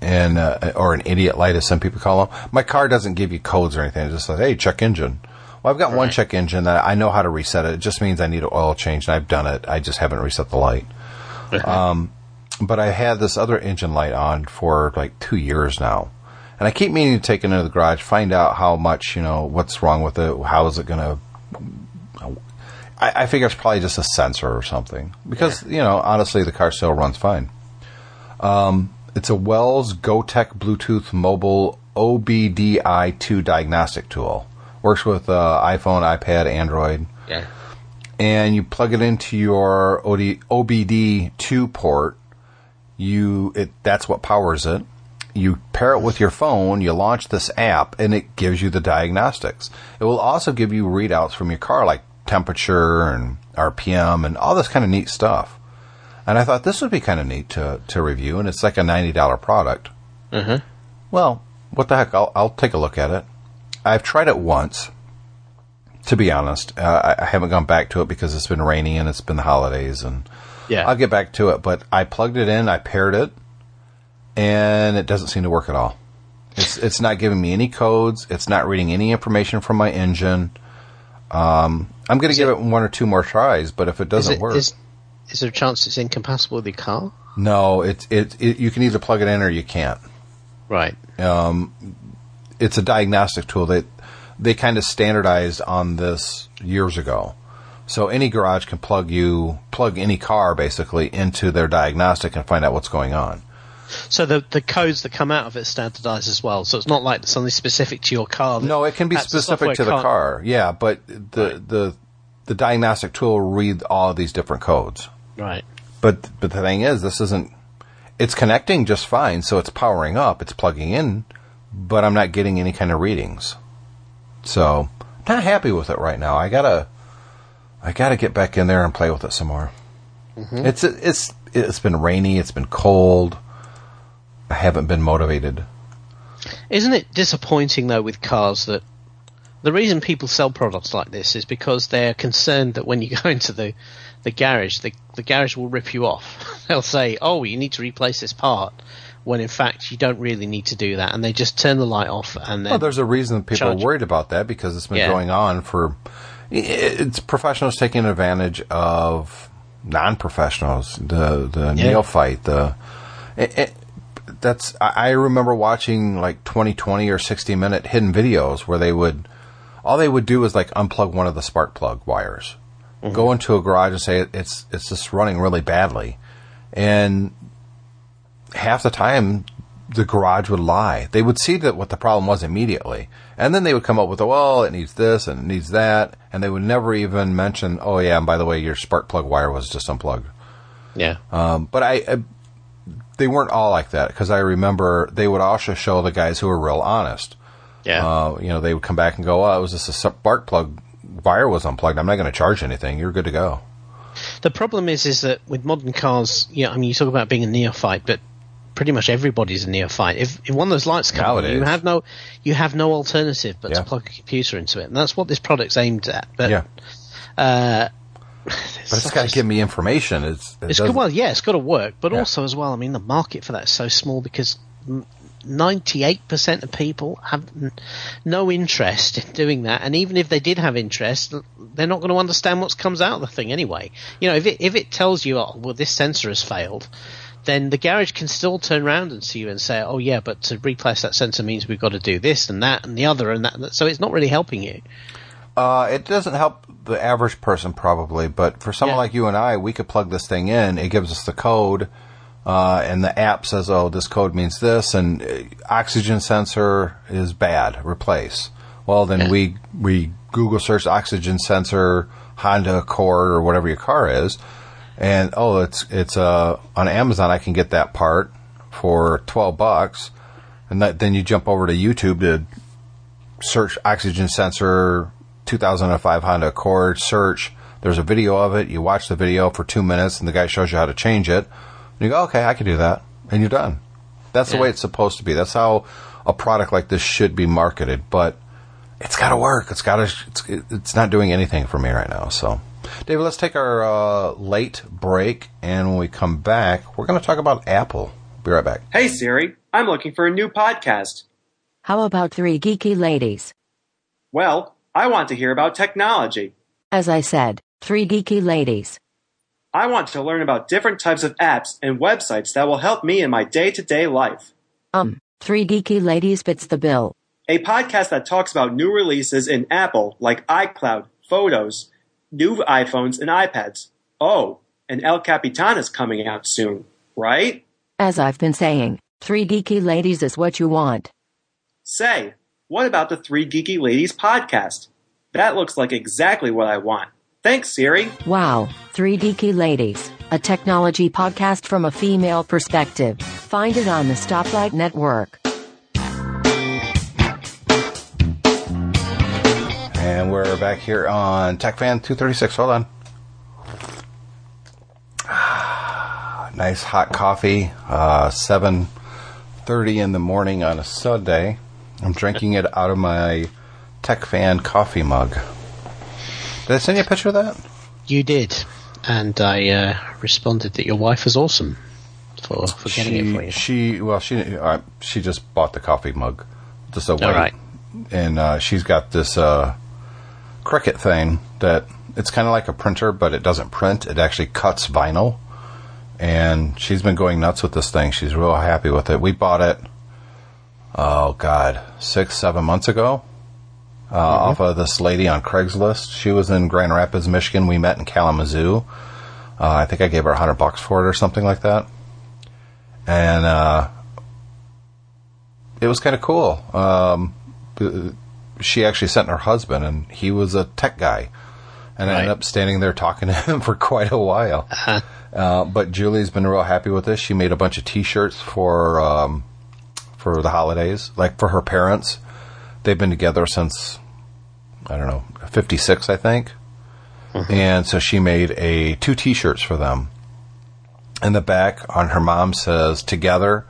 And uh, or an idiot light, as some people call them. My car doesn't give you codes or anything. It just says, "Hey, check engine." Well, I've got one check engine that I know how to reset it. It just means I need an oil change, and I've done it. I just haven't reset the light. Um, but I had this other engine light on for like two years now, and I keep meaning to take it into the garage, find out how much you know, what's wrong with it, how is it going to. I, I figure it's probably just a sensor or something because you know, honestly, the car still runs fine. Um, it's a Wells GoTech Bluetooth mobile OBDI2 diagnostic tool. Works with uh, iPhone, iPad, Android Yeah. and you plug it into your OD, OBD2 port. You it that's what powers it. You pair it with your phone, you launch this app, and it gives you the diagnostics. It will also give you readouts from your car, like temperature and RPM and all this kind of neat stuff. And I thought this would be kind of neat to, to review, and it's like a $90 product. Uh-huh. Well, what the heck? I'll, I'll take a look at it. I've tried it once, to be honest. Uh, I, I haven't gone back to it because it's been rainy and it's been the holidays, and Yeah. I'll get back to it. But I plugged it in, I paired it, and it doesn't seem to work at all. It's it's not giving me any codes. It's not reading any information from my engine. Um, I'm going to give it- it, one or two more tries, but if it doesn't it, work, is, is there a chance it's incompatible with your car? no, it's it, it. You can either plug it in or you can't. Right. Um, it's a diagnostic tool that they kind of standardized on this years ago. So any garage can plug you plug any car basically into their diagnostic and find out what's going on. So the the codes that come out of it standardise as well. So it's not like something specific to your car. No, it can be specific to the can't- car. Yeah, but the the the diagnostic tool will read all these different codes. Right. But but the thing is, this isn't. It's connecting just fine, so it's powering up. It's plugging in, but I'm not getting any kind of readings. So not happy with it right now. I gotta I gotta get back in there and play with it some more. Mm-hmm. It's it's it's been rainy. It's been cold. I haven't been motivated. Isn't it disappointing though with cars that the reason people sell products like this is because they're concerned that when you go into the the garage, the the garage will rip you off. They'll say, "Oh, you need to replace this part," when in fact you don't really need to do that, and they just turn the light off and then Well, there's a reason people Charge. are worried about that because it's been Yeah. going on for. It's professionals taking advantage of non-professionals, the the Yeah. neophyte. The it, it, that's I I remember watching like 2020 or 60 minute hidden videos where they would all they would do is like unplug one of the spark plug wires, go into a garage and say it's it's just running really badly, and half the time the garage would lie. They would see that what the problem was immediately, and then they would come up with, "Well, it needs this and it needs that," and they would never even mention, "Oh yeah, and by the way, your spark plug wire was just unplugged." yeah, Um, but I, I, they weren't all like that because I remember they would also show the guys who were real honest. yeah. Uh, you know, they would come back and go, "Oh, it was just a spark plug wire was unplugged. I'm not going to charge anything. You're good to go." The problem is, is that with modern cars, yeah, I mean, you talk about being a neophyte, but pretty much everybody's a neophyte. If, if one of those lights come on, you have no, you have no alternative but Yeah. to plug a computer into it, and that's what this product's aimed at. But yeah, uh, but it's got to give me information. It's it It's good, well, yeah, it's got to work, but Yeah. also as well. I mean, the market for that is so small because ninety-eight percent of people have n- no interest in doing that, and even if they did have interest, they're not going to understand what comes out of the thing anyway. You know, if it if it tells you, oh, well, this sensor has failed. Then the garage can still turn around and see you and say, "Oh yeah, but to replace that sensor means we've got to do this and that and the other and that." So it's not really helping you. Uh, it doesn't help the average person probably, but for someone Yeah. like you and I, we could plug this thing in. It gives us the code, uh, and the app says, "Oh, this code means this," and uh, oxygen sensor is bad. Replace. Well, then Yeah. we we Google search oxygen sensor Honda Accord or whatever your car is, and oh, it's it's uh, on Amazon. I can get that part for twelve bucks, and that, then you jump over to YouTube to search oxygen sensor 2005 Honda Accord, search, there's a video of it, you watch the video for two minutes and the guy shows you how to change it, and you go, okay, I can do that, and you're done. That's the way it's supposed to be. That's how a product like this should be marketed, but it's gotta work. It's gotta, it's, it's not doing anything for me right now, so. David, let's take our uh, late break, and when we come back, we're going to talk about Apple. Be right back. Hey Siri, I'm looking for a new podcast. How about three geeky ladies? Well, I want to hear about technology. As I said, three geeky ladies. I want to learn about different types of apps and websites that will help me in my day to day life. Um, three geeky ladies fits the bill. A podcast that talks about new releases in Apple like iCloud, Photos, new iPhones, and iPads. Oh, and El Capitan is coming out soon, right? As I've been saying, three geeky ladies is what you want. Say, what about the Three Geeky Ladies podcast? That looks like exactly what I want. Thanks, Siri. Wow, three geeky ladies, a technology podcast from a female perspective. Find it on the Stoplight Network. And we're back here on TechFan 236. Hold on. nice hot coffee. Uh, 7.30 in the morning on a Sunday. I'm drinking it out of my TechFan coffee mug. Did I send you a picture of that? You did, and I uh, responded that your wife was awesome for, for getting it for you. She, well, she uh, she just bought the coffee mug, just a white, right. and uh, she's got this uh, Cricut thing that it's kind of like a printer, but it doesn't print. It actually cuts vinyl, and she's been going nuts with this thing. She's real happy with it. We bought it, oh god, six seven months ago. Uh, Off of this lady on Craigslist. She was in Grand Rapids, Michigan. We met in Kalamazoo. Uh, I think I gave her a hundred bucks for it or something like that and uh, it was kind of cool. Um, she actually sent her husband, and he was a tech guy, and I ended up standing there talking to him for quite a while. Uh-huh. Uh, but Julie's been real happy with this. She made a bunch of T-shirts for um, for the holidays, like for her parents. They've been together since I don't know '56, I think, and so she made a two T-shirts for them. In the back on her mom says together.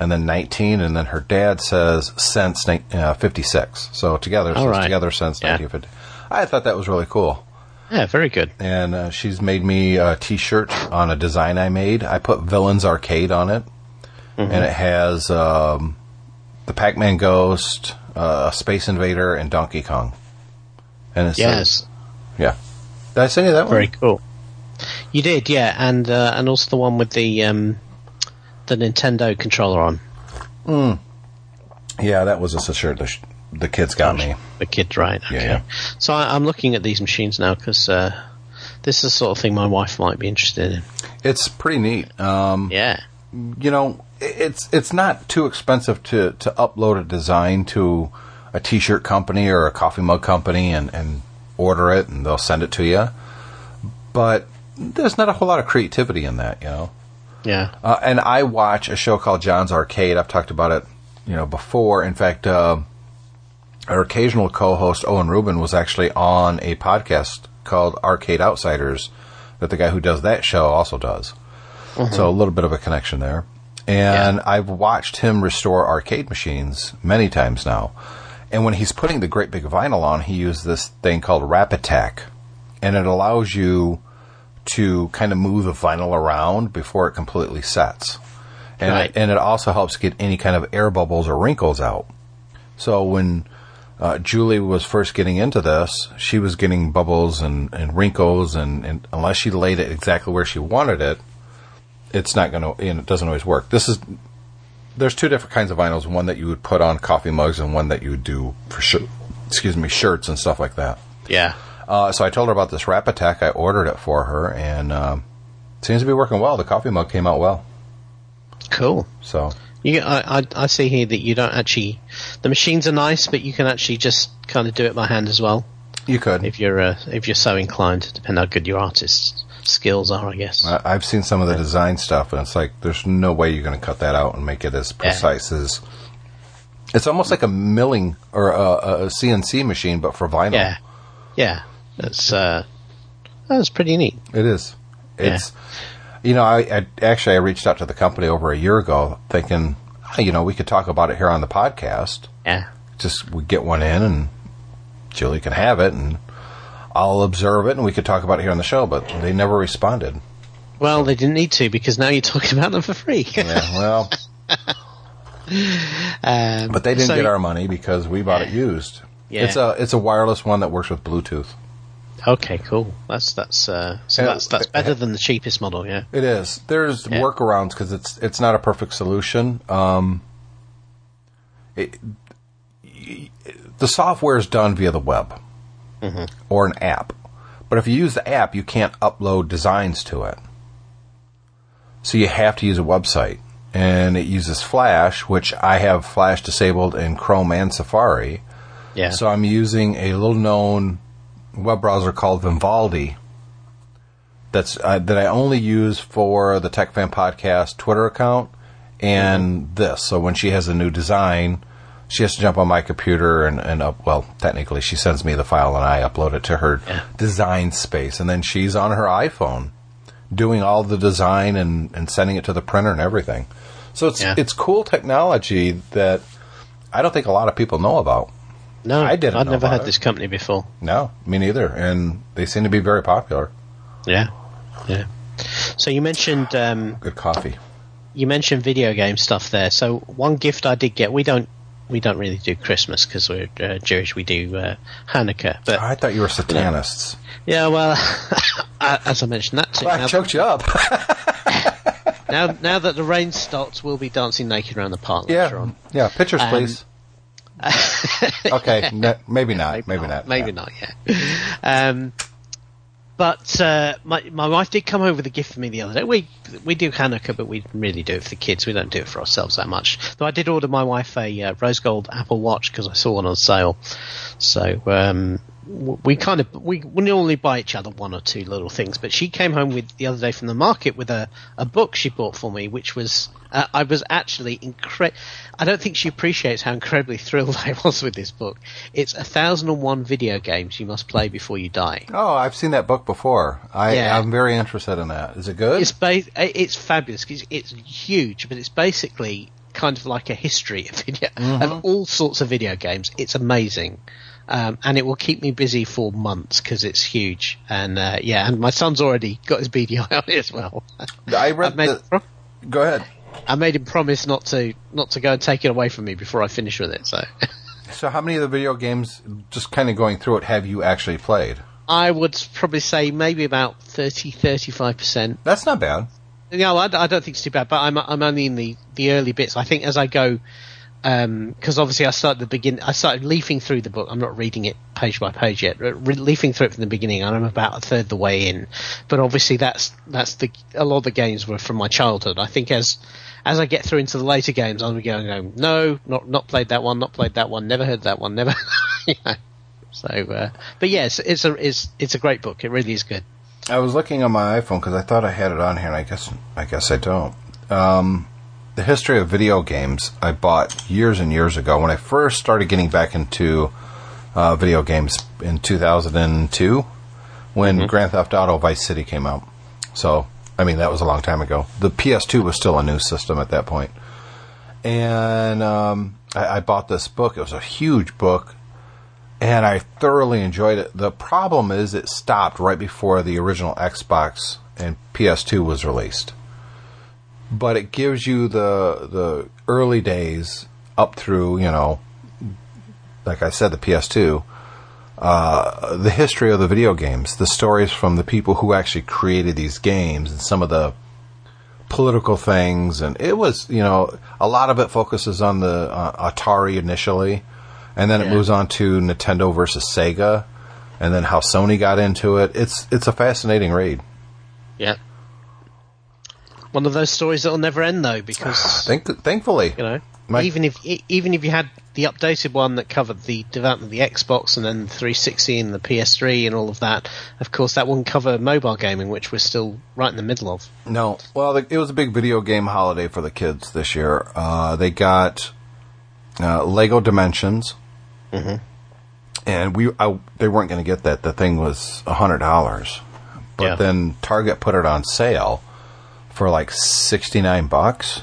And then 19 and then her dad says since uh, 56 so together All says right. together since Yeah. 1950 i thought that was really cool. Yeah, very good. and uh, she's made me a t-shirt on a design i made. I put villains arcade on it. Mm-hmm. and it has um, the pac-man ghost uh, space invader and donkey kong and it's Yes, yeah did i send you that one very cool. You did, yeah, and uh, and also the one with the um, the Nintendo controller on. yeah that was a shirt the, sh- the kids got me The kid, right? Okay. Yeah, yeah. So I, I'm looking at these machines now because uh, this is the sort of thing my wife might be interested in. it's pretty neat um, Yeah. You know, it's it's not too expensive to to upload a design to a t-shirt company or a coffee mug company and and order it and they'll send it to you. But there's not a whole lot of creativity in that, you know. Yeah. Uh, and I watch a show called John's Arcade. I've talked about it, you know, before. In fact, uh, our occasional co-host Owen Rubin was actually on a podcast called Arcade Outsiders that the guy who does that show also does. So a little bit of a connection there. And I've watched him restore arcade machines many times now. And when he's putting the great big vinyl on, he used this thing called Rapid Tac. And it allows you to kind of move the vinyl around before it completely sets. And, Right. it, and it also helps get any kind of air bubbles or wrinkles out. So when uh, Julie was first getting into this, she was getting bubbles and, and wrinkles, and, and unless she laid it exactly where she wanted it, it's not going to, and it doesn't always work. This is, there's two different kinds of vinyls, one that you would put on coffee mugs and one that you would do for shirt, excuse me, shirts and stuff like that. Yeah. Uh, so I told her about this Rapid Tac. I ordered it for her, and um, it seems to be working well. The coffee mug came out well. Cool. So You, I, I, I see here that you don't actually. The machines are nice, but you can actually just kind of do it by hand as well you could. if you're uh, if you're so inclined. Depending how good your artist's skills are, I guess. I, I've seen some of the design stuff, and it's like there's no way you're going to cut that out and make it as precise as. It's almost like a milling or a, a CNC machine, but for vinyl. yeah, yeah. That's uh, that's pretty neat. It is. It's. You know, I, I actually I reached out to the company over a year ago, thinking, "Ah, you know, we could talk about it here on the podcast. Yeah, Just we get one in, and Julie can have it, and I'll observe it, and we could talk about it here on the show. But they never responded. Well, they didn't need to because now you're talking about them for free. Yeah, well, um, but they didn't so- get our money because we bought it used. Yeah. It's a it's a wireless one that works with Bluetooth. okay, cool. That's that's uh, so that's that's better than the cheapest model. Yeah. It is. There's Yeah. workarounds because it's it's not a perfect solution. Um, it, the software is done via the web or an app, but if you use the app, you can't upload designs to it. So you have to use a website, and it uses Flash, which I have Flash disabled in Chrome and Safari. Yeah. So I'm using a little known web browser called Vivaldi. That's uh, that I only use for the Tech Fan Podcast Twitter account and this. So when she has a new design, she has to jump on my computer and, and up. Well, technically, she sends me the file and I upload it to her Yeah. design space, and then she's on her iPhone doing all the design and, and sending it to the printer and everything. So it's Yeah. it's cool technology that I don't think a lot of people know about. no, I didn't I'd never heard it. this company before. No, me neither. And they seem to be very popular. Yeah. Yeah. So you mentioned um, Good coffee. you mentioned video game stuff there. So one gift I did get, we don't we don't really do Christmas because we're uh, Jewish. We do uh, Hanukkah, but I thought you were satanists. yeah, well, as I mentioned that too. Well, I choked you up. now, now that the rain stops, we'll be dancing naked around the park later yeah, on. yeah. Pictures, Um, please. okay, ne- maybe not. Maybe, not. Maybe yeah. not. Yeah. Um, but uh, my my wife did come over with a gift for me the other day. We we do Hanukkah, but we really do it for the kids. We don't do it for ourselves that much. Though I did order my wife a uh, rose gold Apple Watch because I saw one on sale. So um, we kind of we, we normally buy each other one or two little things. But she came home with the other day from the market with a a book she bought for me, which was uh, I was actually incre- I don't think she appreciates how incredibly thrilled I was with this book. It's a thousand and one video games you must play before you die. Oh, I've seen that book before. I, Yeah. I'm very interested in that. Is it good? It's ba- it's fabulous 'cause it's huge, but it's basically kind of like a history of video of all sorts of video games. It's amazing. Um, and it will keep me busy for months because it's huge. And uh, yeah, and my son's already got his BDI on it as well. I read the. Go ahead. I made him promise not to not to go and take it away from me before I finish with it. So So, how many of the video games, just kind of going through it, have you actually played? I would probably say maybe about 30 35 percent. That's not bad. No, I, I don't think it's too bad, but I'm I'm only in the, the early bits. I think as I go, because obviously I started the begin. I started leafing through the book. I'm not reading it page by page yet. Re- leafing through it from the beginning, and I'm about a third the way in. But obviously that's that's the a lot of the games were from my childhood. I think as as I get through into the later games, I'll be going, no, not not played that one, not played that one, never heard that one, never. know. So, uh, but yes, it's a it's it's a great book. It really is good. I was looking on my iPhone because I thought I had it on here, and I guess I guess I don't. Um, the history of video games I bought years and years ago when I first started getting back into uh, video games in 2002 when Grand Theft Auto Vice City came out. So, I mean, that was a long time ago. The PS2 was still a new system at that point. And um, I, I bought this book. It was a huge book and I thoroughly enjoyed it. The problem is it stopped right before the original Xbox and PS2 was released. But it gives you the the early days up through, you know, like I said, the PS2, uh, the history of the video games, the stories from the people who actually created these games, and some of the political things. And it was, you know, a lot of it focuses on the uh, Atari initially and then it moves on to Nintendo versus Sega, and then how Sony got into it. It's it's a fascinating read. Yeah. One of those stories that'll never end though, because Thank, thankfully, you know, My- even if e- even if you had the updated one that covered the development of the Xbox and then the 360 and the PS3 and all of that, of course that wouldn't cover mobile gaming, which we're still right in the middle of. no. Well, the, it was a big video game holiday for the kids this year. Uh, they got uh, Lego Dimensions, and we I, they weren't going to get that. The thing was a hundred dollars, but Yeah. then Target put it on sale for like sixty nine bucks.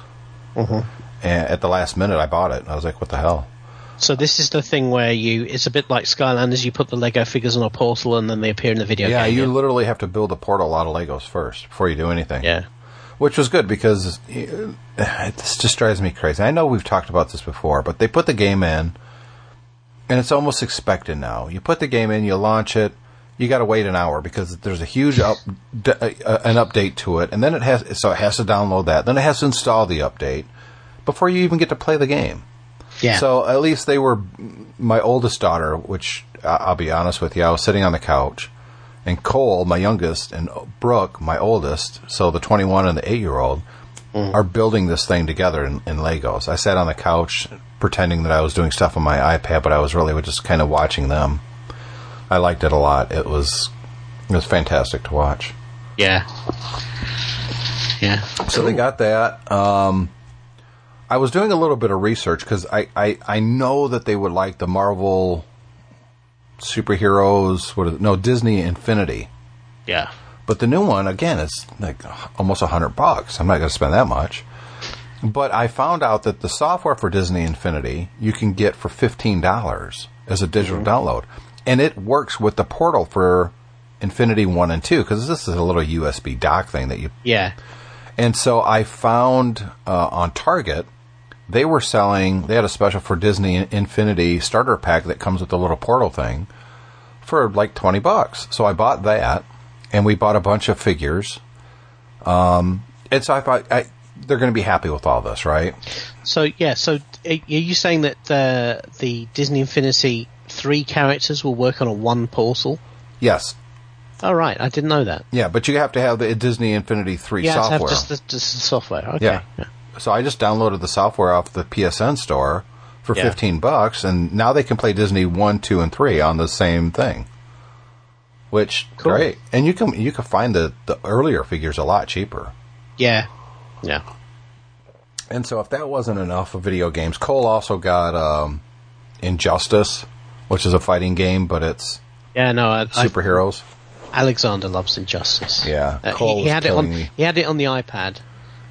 And at the last minute, I bought it. I was like, "What the hell?" So this is the thing where you it's a bit like Skylanders. You put the Lego figures on a portal and then they appear in the video game. Yeah, game. you literally have to build a portal out of Legos first before you do anything. yeah. Which was good because uh, this just drives me crazy. I know we've talked about this before, but they put the game in, and it's almost expected now. You put the game in, you launch it, you got to wait an hour because there's a huge up, d- uh, an update to it, and then it has so it has to download that, then it has to install the update before you even get to play the game. Yeah. So at least they were my oldest daughter, which uh, I'll be honest with you, I was sitting on the couch, and Cole, my youngest, and Brooke, my oldest, so the 21 and the 8 year old, are building this thing together in, in Legos. I sat on the couch pretending that I was doing stuff on my iPad, but I was really just kind of watching them. I liked it a lot. It was it was fantastic to watch. yeah. Yeah. So they got that. Um, I was doing a little bit of research because I, I, I know that they would like the Marvel superheroes. What is it? No, Disney Infinity. Yeah. But the new one, again, it's like almost a hundred bucks. I'm not going to spend that much. But I found out that the software for Disney Infinity you can get for fifteen dollars as a digital download, and it works with the portal for Infinity One and Two because this is a little USB dock thing that you Yeah. and so I found uh, on Target, they were selling, they had a special for Disney Infinity starter pack that comes with the little portal thing for like 20 bucks. So I bought that, and we bought a bunch of figures. Um, and so I thought, I, they're going to be happy with all this, right? So yeah. So are you saying that uh, the Disney Infinity three characters will work on a one portal? Yes. Oh right, I didn't know that. Yeah, but you have to have the Disney Infinity 3 Yeah, software. have just the, just the software. Okay. Yeah. So I just downloaded the software off the PSN store for Yeah. 15 bucks and now they can play Disney 1, 2 and 3 on the same thing. Which Cool. great. And you can you can find the the earlier figures a lot cheaper. Yeah. Yeah. And so if that wasn't enough of video games, Cole also got um Injustice, which is a fighting game but it's Yeah. No. I, I, superheroes. Alexander loves Injustice. Yeah, Uh, he, he had it on. me. He had it on the iPad,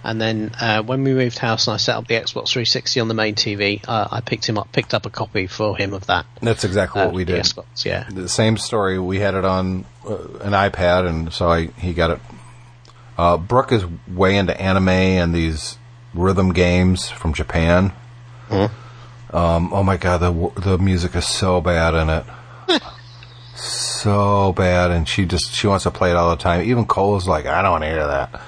and then uh, when we moved house and I set up the Xbox 360 on the main TV, uh, I picked him up, picked up a copy for him of that. That's exactly uh, what we the did. Xbox, yeah. the same story. We had it on uh, an iPad, and so I he got it. Uh, Brooke is way into anime and these rhythm games from Japan. Um, oh my god, the the music is so bad in it, so bad, and she just she wants to play it all the time. Even Cole's like, I don't want to hear that.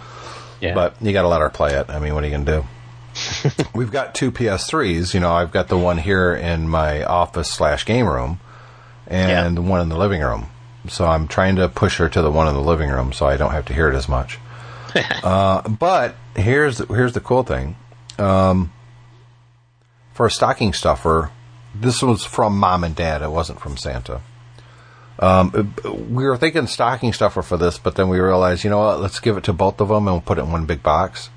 Yeah. But you got to let her play it. I mean, what are you going to do? We've got two PS3s. You know, I've got the one here in my office slash game room, and the one in the living room. So I'm trying to push her to the one in the living room, so I don't have to hear it as much. uh, but here's here's the cool thing. Um, for a stocking stuffer, this was from mom and dad. It wasn't from Santa. Um, we were thinking stocking stuffer for this, but then we realized, you know what? Let's give it to both of them and we'll put it in one big box.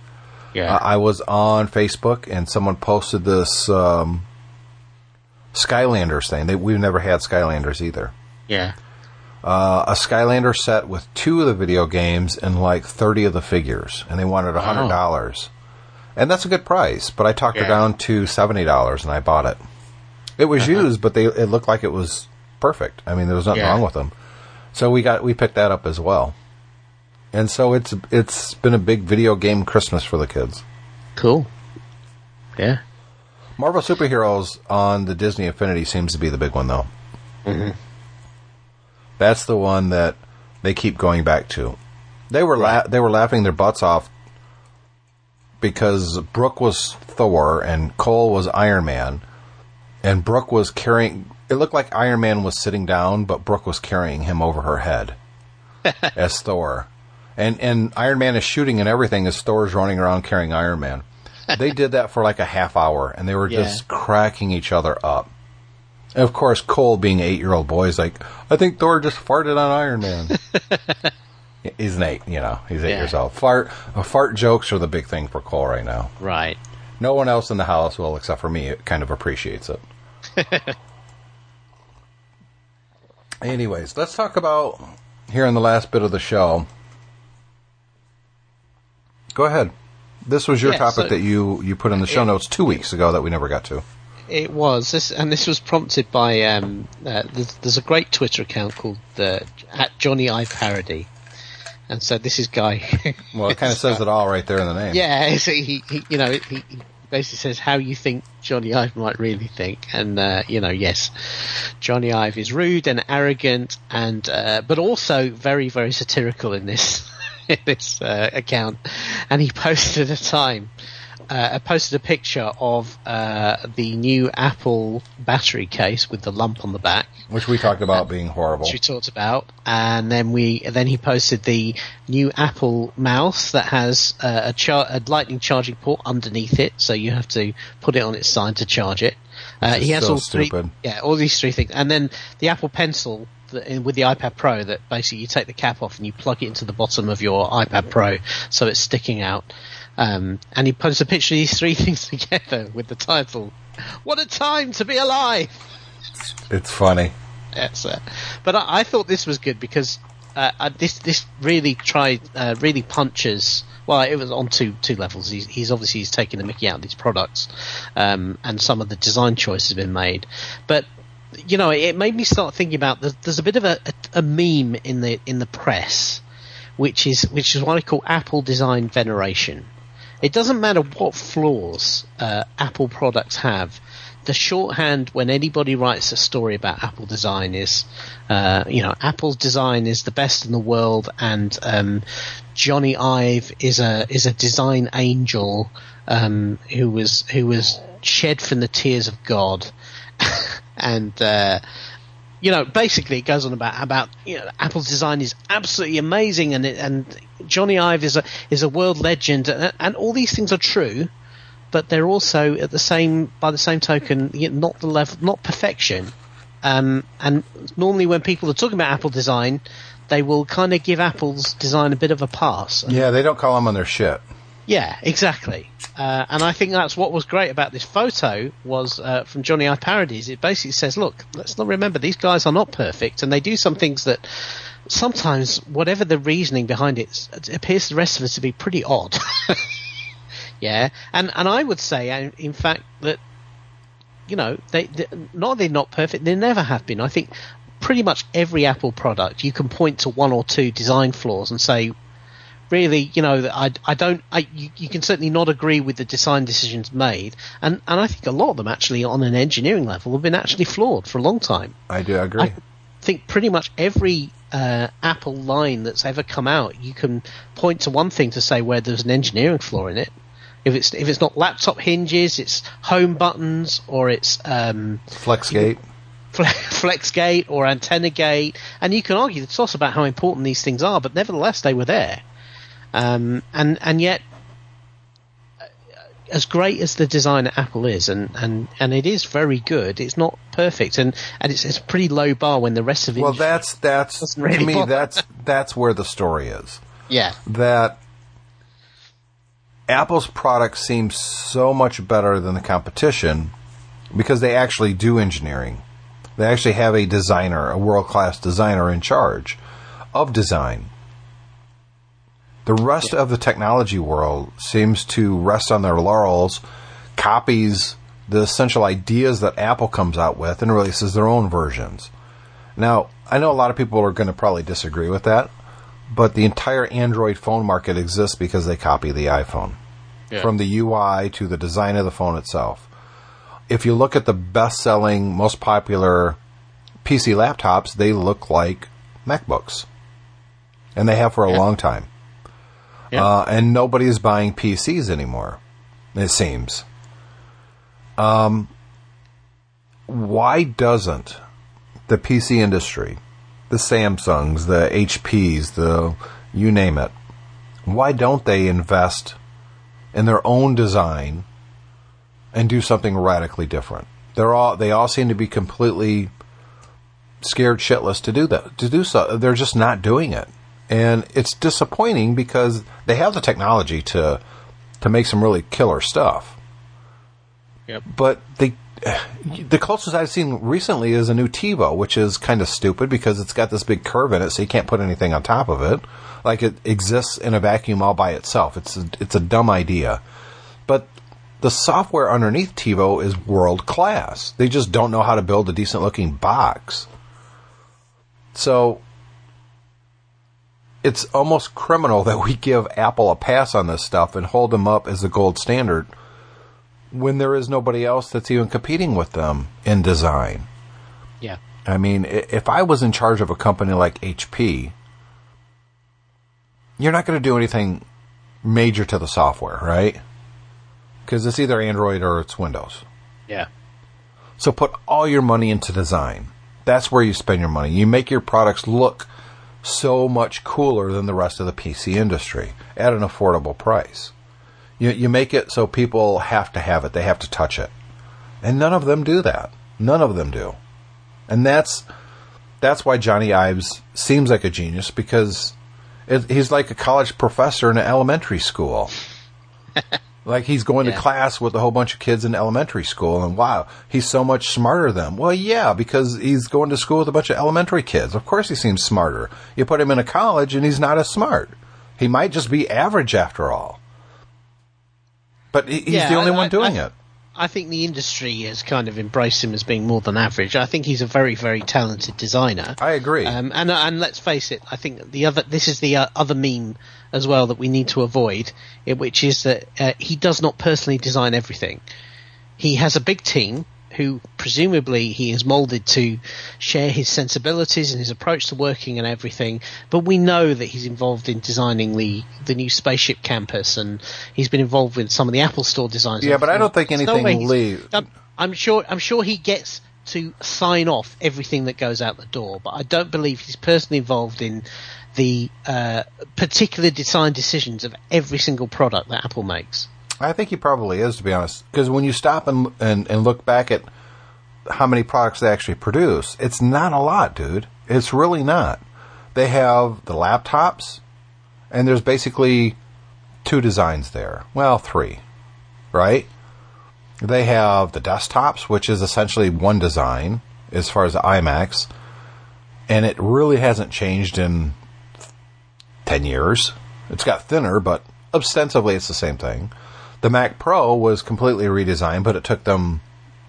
yeah. I I was on Facebook and someone posted this um, Skylanders thing. They, we've never had Skylanders either. yeah. Uh, a Skylander set with two of the video games and like thirty of the figures, and they wanted a hundred dollars, and that's a good price. But I talked her down to seventy dollars, and I bought it. It was used, but they it looked like it was perfect. I mean, there was nothing Yeah. wrong with them. So we got we picked that up as well, and so it's it's been a big video game Christmas for the kids. Cool. Yeah. Marvel superheroes on the Disney Infinity seems to be the big one, though. Mm-hmm. That's the one that they keep going back to. They were la- they were laughing their butts off because Brooke was Thor and Cole was Iron Man, and Brooke was carrying. It looked like Iron Man was sitting down, but Brooke was carrying him over her head as Thor, and and Iron Man is shooting and everything as Thor's running around carrying Iron Man. They did that for like a half hour, and they were Yeah. just cracking each other up. And of course, Cole, being eight-year-old boy, is like, "I think Thor just farted on Iron Man." he's an eight, you know. He's eight Yeah. years old. Fart, uh, fart jokes are the big thing for Cole right now. Right. No one else in the house, well, except for me, kind of appreciates it. Anyways, let's talk about here in the last bit of the show. Go ahead. This was your Yeah, topic so- that you you put in the show notes two weeks ago that we never got to. It was this, and this was prompted by. Um, uh, there's, there's a great Twitter account called uh, at Jony Ive Parody, and so this is guy. Well, it kind of says it all right there in the name. yeah, so he, he, you know, he, he basically says how you think Jony Ive might really think, and uh, you know, yes, Jony Ive is rude and arrogant, and uh, but also very very satirical in this in this uh, account, and he posted a time. Uh, I posted a picture of uh, the new Apple battery case with the lump on the back, Which we talked about being horrible. which we talked about, and then we then he posted the new Apple mouse that has uh, a, char- a lightning charging port underneath it, so you have to put it on its side to charge it. Uh, he has so all three, stupid. yeah, all these three things, and then the Apple Pencil that- with the iPad Pro that basically you take the cap off and you plug it into the bottom of your iPad Pro, so it's sticking out. Um, and he puts a picture of these three things together with the title, "What a time to be alive." It's funny. That's it. But I, I thought this was good because uh, uh, this this really tried uh, really punches. Well, it was on two two levels. He's, he's obviously he's taking the Mickey out of these products, um, and some of the design choices have been made. But you know, it made me start thinking about there's, there's a bit of a, a, a meme in the in the press, which is which is what I call Apple design veneration. It doesn't matter what flaws uh, Apple products have. The shorthand when anybody writes a story about Apple design is, uh, you know, Apple's design is the best in the world, and um, Jony Ive is a is a design angel um, who was who was shed from the tears of God, and uh, you know, basically it goes on about about you know Apple's design is absolutely amazing, and it, and Jony Ive is a is a world legend, and, and all these things are true, but they're also at the same by the same token not the level, not perfection. Um, and normally when people are talking about Apple design, they will kind of give Apple's design a bit of a pass. Yeah, they don't call them on their shit. Yeah, exactly. Uh, and I think that's what was great about this photo was uh, from Jony Ive Parodies. It basically says, look, let's not remember these guys are not perfect, and they do some things that sometimes, whatever the reasoning behind it, it appears to the rest of us to be pretty odd. yeah, and and I would say, uh, in fact, that you know, they, they not they're not perfect. They never have been. I think pretty much every Apple product, you can point to one or two design flaws and say, really, you know, I, I don't, I, you, you can certainly not agree with the design decisions made, and and I think a lot of them actually on an engineering level have been actually flawed for a long time. I do agree. I think pretty much every uh, Apple line that's ever come out, you can point to one thing to say where there's an engineering flaw in it. If it's if it's not laptop hinges, it's home buttons, or it's um, Flexgate. Fle- FlexGate or Antenna Gate, and you can argue the toss about how important these things are, but nevertheless they were there. Um, and and yet, as great as the design at Apple is, and, and, and it is very good, it's not perfect, and, and it's, it's a pretty low bar when the rest of it. Well, that's that's Doesn't to me bother. that's that's where the story is. yeah, That Apple's product seems so much better than the competition because they actually do engineering. They actually have a designer, a world class designer in charge of design. The rest of the technology world seems to rest on their laurels, copies the essential ideas that Apple comes out with, and releases their own versions. Now, I know a lot of people are going to probably disagree with that, but the entire Android phone market exists because they copy the iPhone. Yeah. From the UI to the design of the phone itself. If you look at the best selling, most popular PC laptops, they look like MacBooks. And they have for a long time. Yeah. Uh, and nobody is buying PCs anymore, it seems. Um, why doesn't the PC industry, the Samsungs, the HPs, the you name it, why don't they invest in their own design and do something radically different? They're all they all seem to be completely scared shitless to do that to do so. They're just not doing it, and it's disappointing because they have the technology to to make some really killer stuff yep. but they the closest I've seen recently is a new TiVo, which is kind of stupid because it's got this big curve in it, so you can't put anything on top of it. Like it exists in a vacuum all by itself. It's a, it's a dumb idea, but the software underneath TiVo is world class. They just don't know how to build a decent looking box. So it's almost criminal that we give Apple a pass on this stuff and hold them up as the gold standard when there is nobody else that's even competing with them in design. Yeah. I mean, if I was in charge of a company like HP, you're not going to do anything major to the software, right? Because it's either Android or it's Windows. Yeah. So put all your money into design. That's where you spend your money. You make your products look so much cooler than the rest of the PC industry at an affordable price. You, you make it so people have to have it, they have to touch it. And none of them do that. None of them do. And that's that's why Jony Ives seems like a genius because it, he's like a college professor in an elementary school. like he's going Yeah. to class with a whole bunch of kids in elementary school, and wow, he's so much smarter than them. Well, yeah, because he's going to school with a bunch of elementary kids. Of course, he seems smarter. You put him in a college, and he's not as smart. He might just be average after all. But he, he's Yeah, the only I- one I- doing I- it. I think the industry has kind of embraced him as being more than average. I think he's a very, very talented designer. I agree. Um, and and let's face it, I think the other this is the uh, other meme as well that we need to avoid, which is that uh, he does not personally design everything. He has a big team who presumably he is molded to share his sensibilities and his approach to working and everything. But we know that he's involved in designing the the new spaceship campus, and he's been involved with some of the Apple Store designs. Yeah, but I don't think no anything way leave- I'm, I'm sure. I'm sure he gets to sign off everything that goes out the door, but I don't believe he's personally involved in the uh, particular design decisions of every single product that Apple makes. I think he probably is, to be honest. Because when you stop and, and and look back at how many products they actually produce, it's not a lot, dude. It's really not. They have the laptops, and there's basically two designs there. Well, three, right? They have the desktops, which is essentially one design as far as the iMacs, and it really hasn't changed in 10 years. It's got thinner, but ostensibly it's the same thing. The Mac Pro was completely redesigned, but it took them,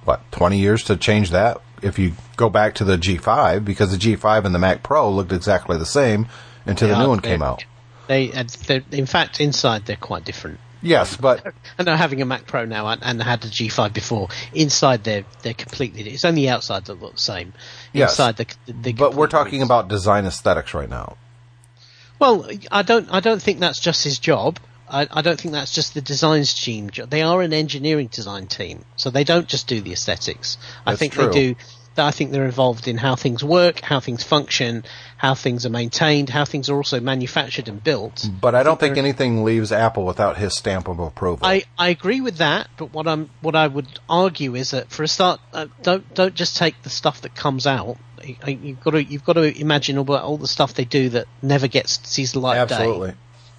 what, 20 years to change that? If you go back to the G5, because the G5 and the Mac Pro looked exactly the same until They the new are- one came out. They, uh, in fact, inside they're quite different. Yes, but I know having a Mac Pro now and, and had a G5 before. Inside they're they're completely. It's only the outside that look the same. Yes. Inside the, the but we're talking about design aesthetics right now. Well, I don't. I don't think that's just his job. I, I don't think that's just the design team. They are an engineering design team, so they don't just do the aesthetics. I think true. they do. I think they're involved in how things work, how things function, how things are maintained, how things are also manufactured and built. But I don't think they're- anything leaves Apple without his stamp of approval. I, I agree with that, but what I'm what I would argue is that for a start, uh, don't don't just take the stuff that comes out. You- You've got to you've got to imagine about all the stuff they do that never gets sees the light of day Absolutely.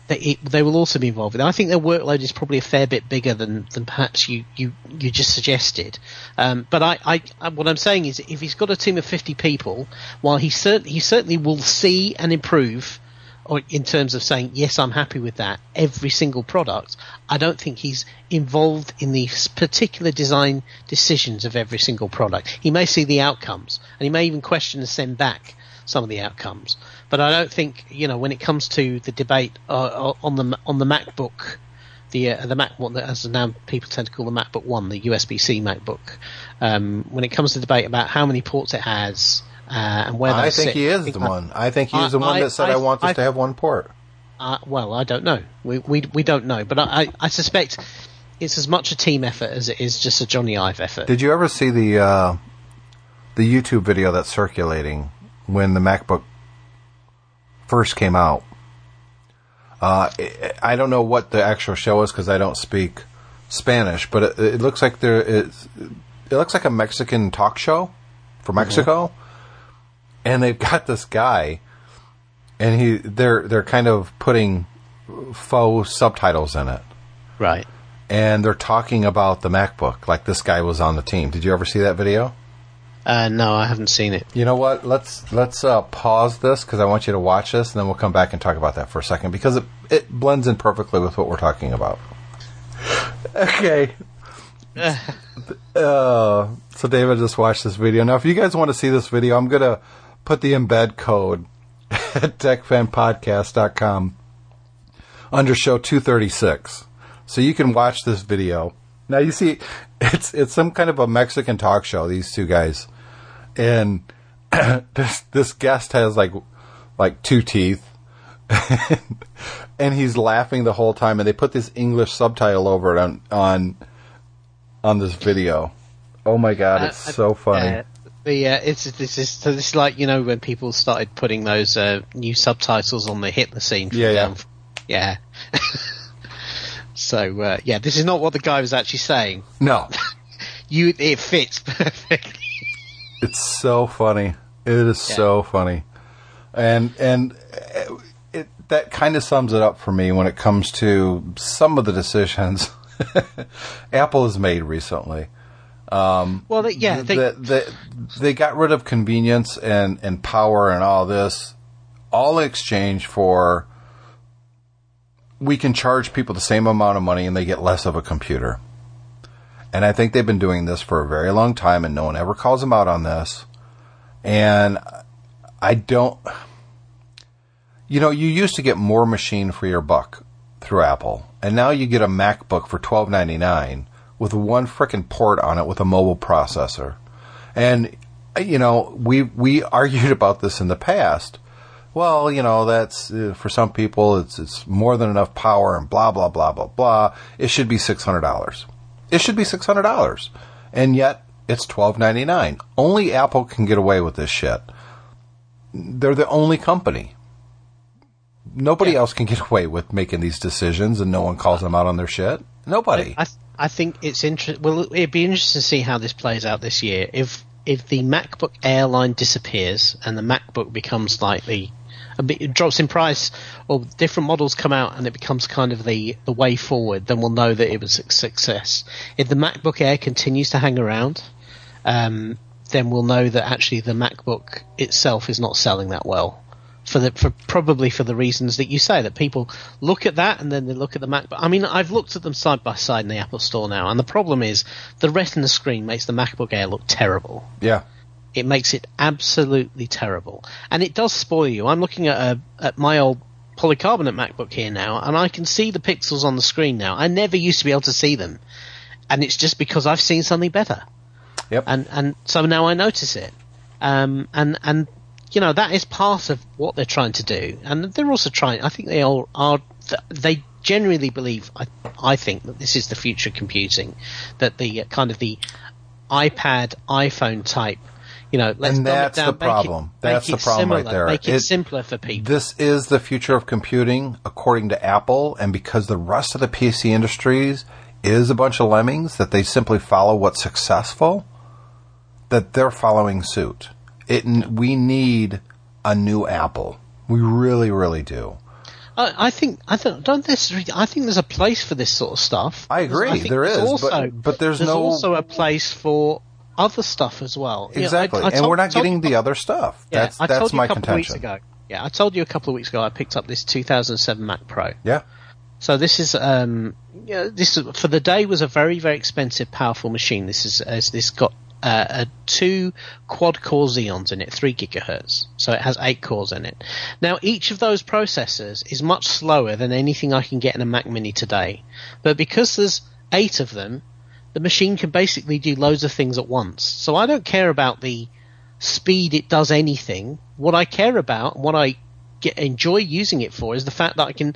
They, they will also be involved. I think their workload is probably a fair bit bigger than, than perhaps you, you, you just suggested. Um, but I, I, I, what I'm saying is, if he's got a team of 50 people, while he, cert- he certainly will see and improve, or in terms of saying, yes, I'm happy with that, every single product, I don't think he's involved in the particular design decisions of every single product. He may see the outcomes, and he may even question and send back some of the outcomes. But I don't think you know when it comes to the debate uh, on the on the MacBook, the uh, the Mac one that as now people tend to call the MacBook One, the USB-C MacBook. Um, when it comes to debate about how many ports it has uh, and where I think sit, he is the that- one. I think he's I- the one I- that said, I, I- want this I- to have one port. Uh, well, I don't know. We we we don't know, but I, I, I suspect it's as much a team effort as it is just a Jony Ive effort. Did you ever see the uh, the YouTube video that's circulating when the MacBook first came out? Uh, I- don't know what the actual show is because I don't speak Spanish, but it, it looks like there is. It looks like a Mexican talk show for Mexico, and they've got this guy, and he they're they're kind of putting faux subtitles in it right? and they're talking about the MacBook, like this guy was on the team. Did you ever see that video? Uh, no, I haven't seen it. You know what? Let's let's uh, pause this because I want you to watch this, and then we'll come back and talk about that for a second because it it blends in perfectly with what we're talking about. Okay. uh, so David just watched this video. Now, if you guys want to see this video, I'm gonna put the embed code at techfanpodcast.com under show 236. So you can watch this video now you see, it's it's some kind of a Mexican talk show. These two guys, and this this guest has like like two teeth, and he's laughing the whole time. And they put this English subtitle over it on on on this video. Oh my god, it's Uh, so funny. Uh, uh, it's this is so this is like you know when people started putting those uh, new subtitles on the Hitler scene. Yeah, yeah. yeah. so uh, yeah, this is not what the guy was actually saying. no, You, it fits perfectly. It's so funny. It is Yeah. so funny, and and it that kind of sums it up for me when it comes to some of the decisions Apple has made recently. Um, well, they, yeah, they, they, they, they got rid of convenience and, and power and all this, all in exchange for we can charge people the same amount of money and they get less of a computer. And I think they've been doing this for a very long time and no one ever calls them out on this. And I don't, you know, you used to get more machine for your buck through Apple, and now you get a MacBook for twelve ninety nine with one frickin' port on it with a mobile processor. And you know, we we argued about this in the past. Well, you know, that's uh, for some people it's it's more than enough power and blah blah blah blah blah. It should be six hundred dollars. It should be six hundred dollars, and yet it's twelve ninety nine. Only Apple can get away with this shit. They're the only company. Nobody else can get away with making these decisions, and no one calls them out on their shit. Nobody. I, th- I think it's interesting. Well, it'd be interesting to see how this plays out this year. If if the MacBook Airline disappears and the MacBook becomes slightly a bit it drops in price, or different models come out and it becomes kind of the the way forward, then we'll know that it was a success. If the MacBook Air continues to hang around, um, then we'll know that actually the MacBook itself is not selling that well. For the for probably for the reasons that you say that people look at that and then they look at the MacBook. I mean, I've looked at them side by side in the Apple Store now, and the problem is the Retina screen makes the MacBook Air look terrible. yeah. It makes it absolutely terrible, and it does spoil you. I'm looking at a, at my old polycarbonate MacBook here now, and I can see the pixels on the screen now. I never used to be able to see them, and it's just because I've seen something better Yep. and and so now I notice it, um, and and you know that is part of what they're trying to do, and they're also trying. I think they all are. They genuinely believe. I I think that this is the future of computing, that the uh, kind of the iPad, iPhone type. You know, let's And that's down, the make it- problem. That's the problem right there. Make it, It- simpler for people. This is the future of computing, according to Apple, and because the rest of the PC industries is a bunch of lemmings that they simply follow what's successful, that they're following suit. It we need a new Apple. We really, really do. I, I think I don't, don't necessarily. I think there's a place for this sort of stuff. I agree, I there's also, but- but there's no- also a place for other stuff as well. You know, I- Exactly, I and told- we're not getting you- the other stuff. Yeah, that's I that's told you my a couple of weeks contention. ago. Yeah, I told you a couple of weeks ago. I picked up this 2007 Mac Pro. Yeah, So this is um, yeah, this is, for the day was a very very expensive, powerful machine. This is as this got uh, a two quad core Xeons in it, three gigahertz. So it has eight cores in it. Now each of those processors is much slower than anything I can get in a Mac Mini today, but because there's eight of them, the machine can basically do loads of things at once. So I don't care about the speed it does anything. What I care about, what I get, enjoy using it for, is the fact that I can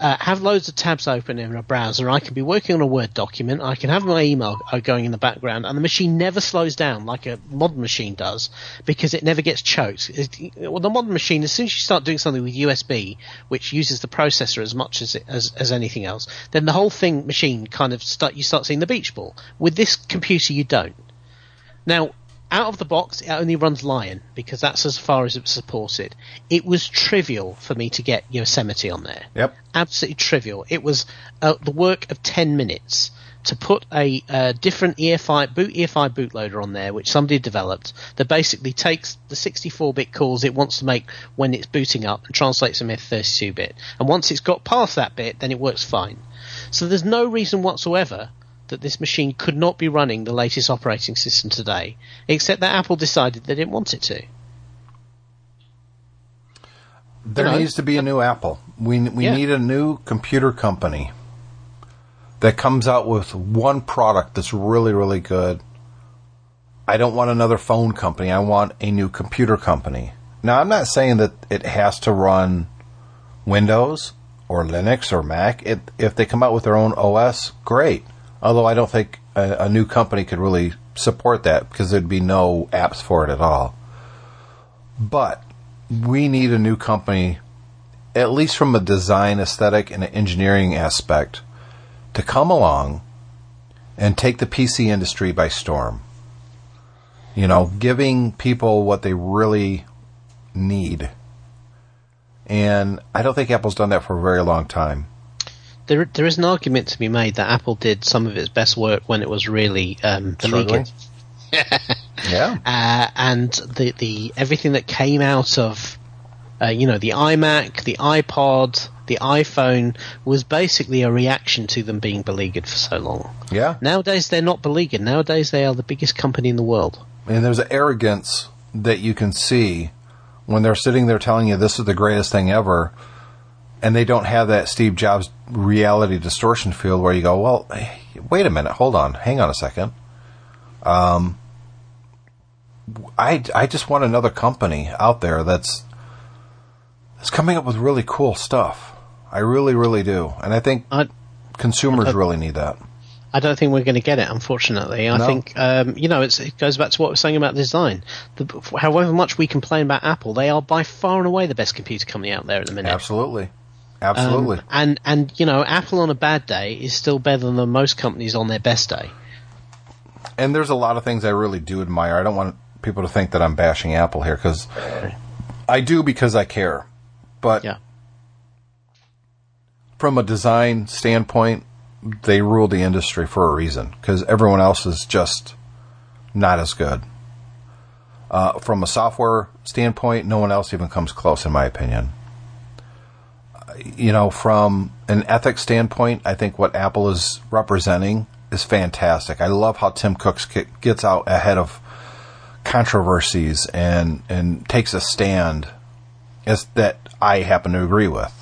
uh, have loads of tabs open in a browser. I can be working on a Word document. I can have my email uh, going in the background, and the machine never slows down like a modern machine does because it never gets choked. It, well, the modern machine, as soon as you start doing something with USB, which uses the processor as much as it, as, as anything else, then the whole thing machine kind of start you start seeing the beach ball. With this computer, you don't. Now, out of the box, it only runs Lion because that's as far as it supported. It was trivial for me to get Yosemite on there. Yep. Absolutely trivial. It was uh, the work of 10 minutes to put a uh, different EFI boot EFI bootloader on there, which somebody developed, that basically takes the 64-bit calls it wants to make when it's booting up and translates them into 32-bit. And once it's got past that bit, then it works fine. So there's no reason whatsoever that this machine could not be running the latest operating system today, except that Apple decided they didn't want it to. there needs to be a new Apple. We we Yeah. need a new computer company that comes out with one product that's really, really good. I don't want another phone company. I want a new computer company. Now, I'm not saying that it has to run Windows or Linux or Mac. It, if they come out with their own OS, great. Although I don't think a, a new company could really support that because there'd be no apps for it at all. But we need a new company, at least from a design aesthetic and an engineering aspect, to come along and take the PC industry by storm. You know, giving people what they really need. And I don't think Apple's done that for a very long time. There, there is an argument to be made that Apple did some of its best work when it was really um, beleaguered. Yeah. uh, and the the everything that came out of uh, you know the iMac, the iPod, the iPhone was basically a reaction to them being beleaguered for so long. Yeah. Nowadays they're not beleaguered. Nowadays they are the biggest company in the world. And there's an arrogance that you can see when they're sitting there telling you this is the greatest thing ever, and they don't have that Steve Jobs reality distortion field where you go, well, wait a minute, hold on, hang on a second. Um, I, I just want another company out there that's that's coming up with really cool stuff. I really, really do, and I think I, consumers really need that. I don't think we're going to get it, unfortunately. I No. think, um, you know, it's, it goes back to what I was saying about design. The, however much we complain about Apple, they are by far and away the best computer company out there at the minute. Absolutely, Um, absolutely. and and you know, Apple on a bad day is still better than most companies on their best day. and there's a lot of things I really do admire. I don't want people to think that I'm bashing Apple here because I do because I care. But Yeah. from a design standpoint, they rule the industry for a reason because everyone else is just not as good. Uh, from a software standpoint, no one else even comes close, in my opinion. You know, from an ethics standpoint, I think what Apple is representing is fantastic. I love how Tim Cook gets out ahead of controversies and and takes a stand as that I happen to agree with.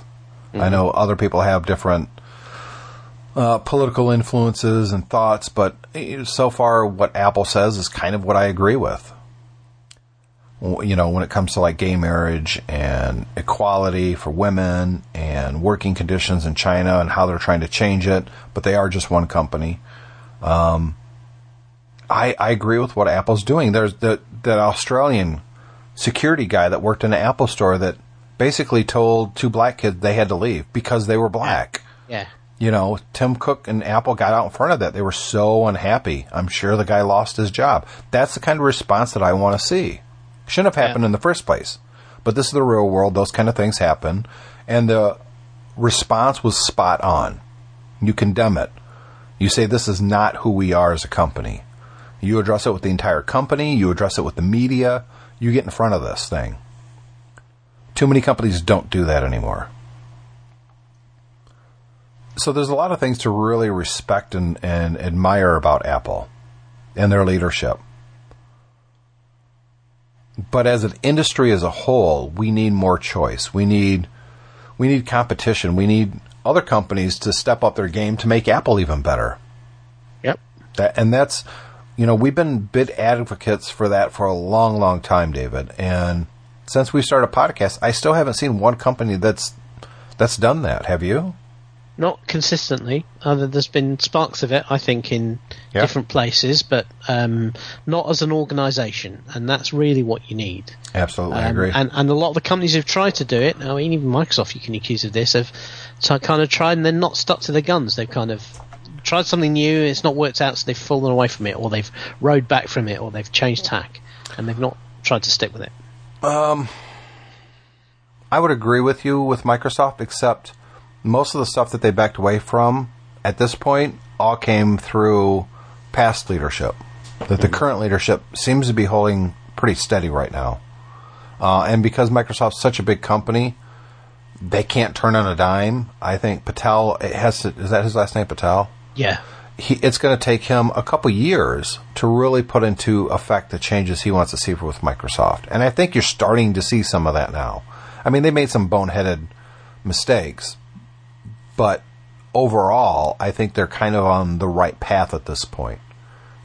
I know other people have different uh, political influences and thoughts, but eh, so far, what Apple says is kind of what I agree with. You know, when it comes to like gay marriage and equality for women and working conditions in China and how they're trying to change it, but they are just one company. Um, I, I agree with what Apple's doing. There's the, that Australian security guy that worked in an Apple store that basically told two black kids they had to leave because they were black. Yeah. You know, Tim Cook and Apple got out in front of that. They were so unhappy. I'm sure the guy lost his job. That's the kind of response that I want to see. Shouldn't have happened Yeah. in the first place. But this is the real world. Those kind of things happen. And the response was spot on. You condemn it. You say this is not who we are as a company. You address it with the entire company. You address it with the media. You get in front of this thing. Too many companies don't do that anymore. So there's a lot of things to really respect and, and admire about Apple and their leadership. But as an industry as a whole, we need more choice. We need we need competition. We need other companies to step up their game to make Apple even better. Yep. That, and that's, you know, we've been big advocates for that for a long, long time, David. And since we started a podcast, I still haven't seen one company that's that's done that. Have you? Not consistently. Uh, there's been sparks of it, I think, in Yeah. different places, but um, not as an organisation, and that's really what you need. Absolutely, I Um, agree. And, and a lot of the companies who've tried to do it, I mean, even Microsoft, you can accuse of this, have kind of tried and then not stuck to their guns. They've kind of tried something new, it's not worked out, so they've fallen away from it, or they've rode back from it, or they've changed tack, and they've not tried to stick with it. Um, I would agree with you with Microsoft, except most of the stuff that they backed away from at this point all came through past leadership. That the current leadership seems to be holding pretty steady right now. Uh, and because Microsoft's such a big company, they can't turn on a dime. I think Patel it has to, is that his last name Patel? Yeah. he, it's going to take him a couple years to really put into effect the changes he wants to see with Microsoft. And I think you're starting to see some of that now. I mean, they made some boneheaded mistakes, but overall, I think they're kind of on the right path at this point.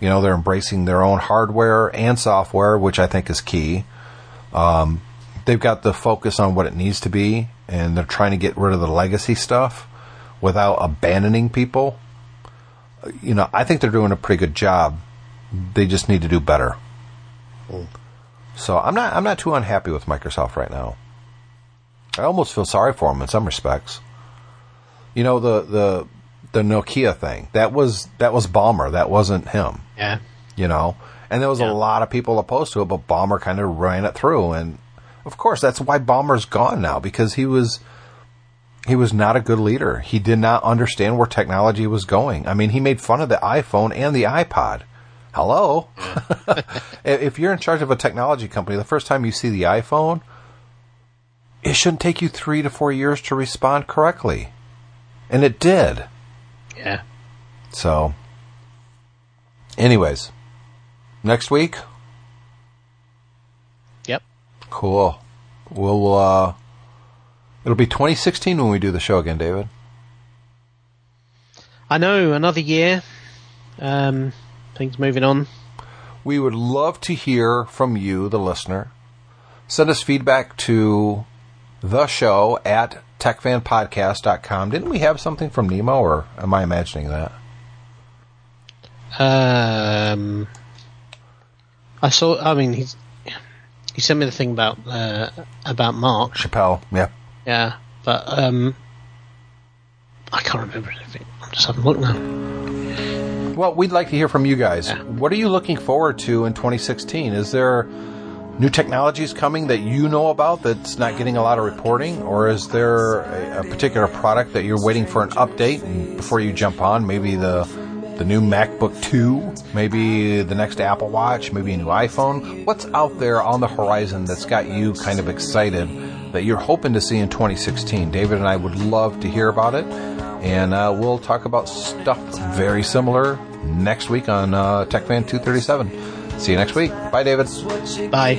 You know, they're embracing their own hardware and software, which I think is key. Um, they've got the focus on what it needs to be, and they're trying to get rid of the legacy stuff without abandoning people. You know, I think they're doing a pretty good job. They just need to do better. So I'm not I'm not too unhappy with Microsoft right now. I almost feel sorry for them in some respects. You know the the the Nokia thing that was that was Ballmer that wasn't him. Yeah. You know, and there was Yeah. a lot of people opposed to it, but Ballmer kind of ran it through, and of course that's why Ballmer's gone now because he was he was not a good leader. He did not understand where technology was going. I mean, he made fun of the iPhone and the iPod. Hello, if you're in charge of a technology company, the first time you see the iPhone, it shouldn't take you three to four years to respond correctly, and it did. Yeah. So, anyways, next week, Yep. cool. We'll uh, it'll be 2016 when we do the show again, David. I know another year. Um, things moving on. We would love to hear from you, the listener. Send us feedback to the show at techfanpodcast.com. Didn't we have something from Nemo, or am I imagining that? Um, I saw. I mean, he's he sent me the thing about uh, about Mark. Chappelle, yeah. Yeah, but um, I can't remember anything. I'm just having a look now. Well, we'd like to hear from you guys. What are you looking forward to in 2016? Is there new technologies coming that you know about that's not getting a lot of reporting, or is there a, a particular product that you're waiting for an update before you jump on? Maybe the the new MacBook 2, maybe the next Apple Watch, maybe a new iPhone. What's out there on the horizon that's got you kind of excited that you're hoping to see in 2016? David and I would love to hear about it, and uh, we'll talk about stuff very similar next week on uh, TechFan 237. See you next week. Bye, David. Bye.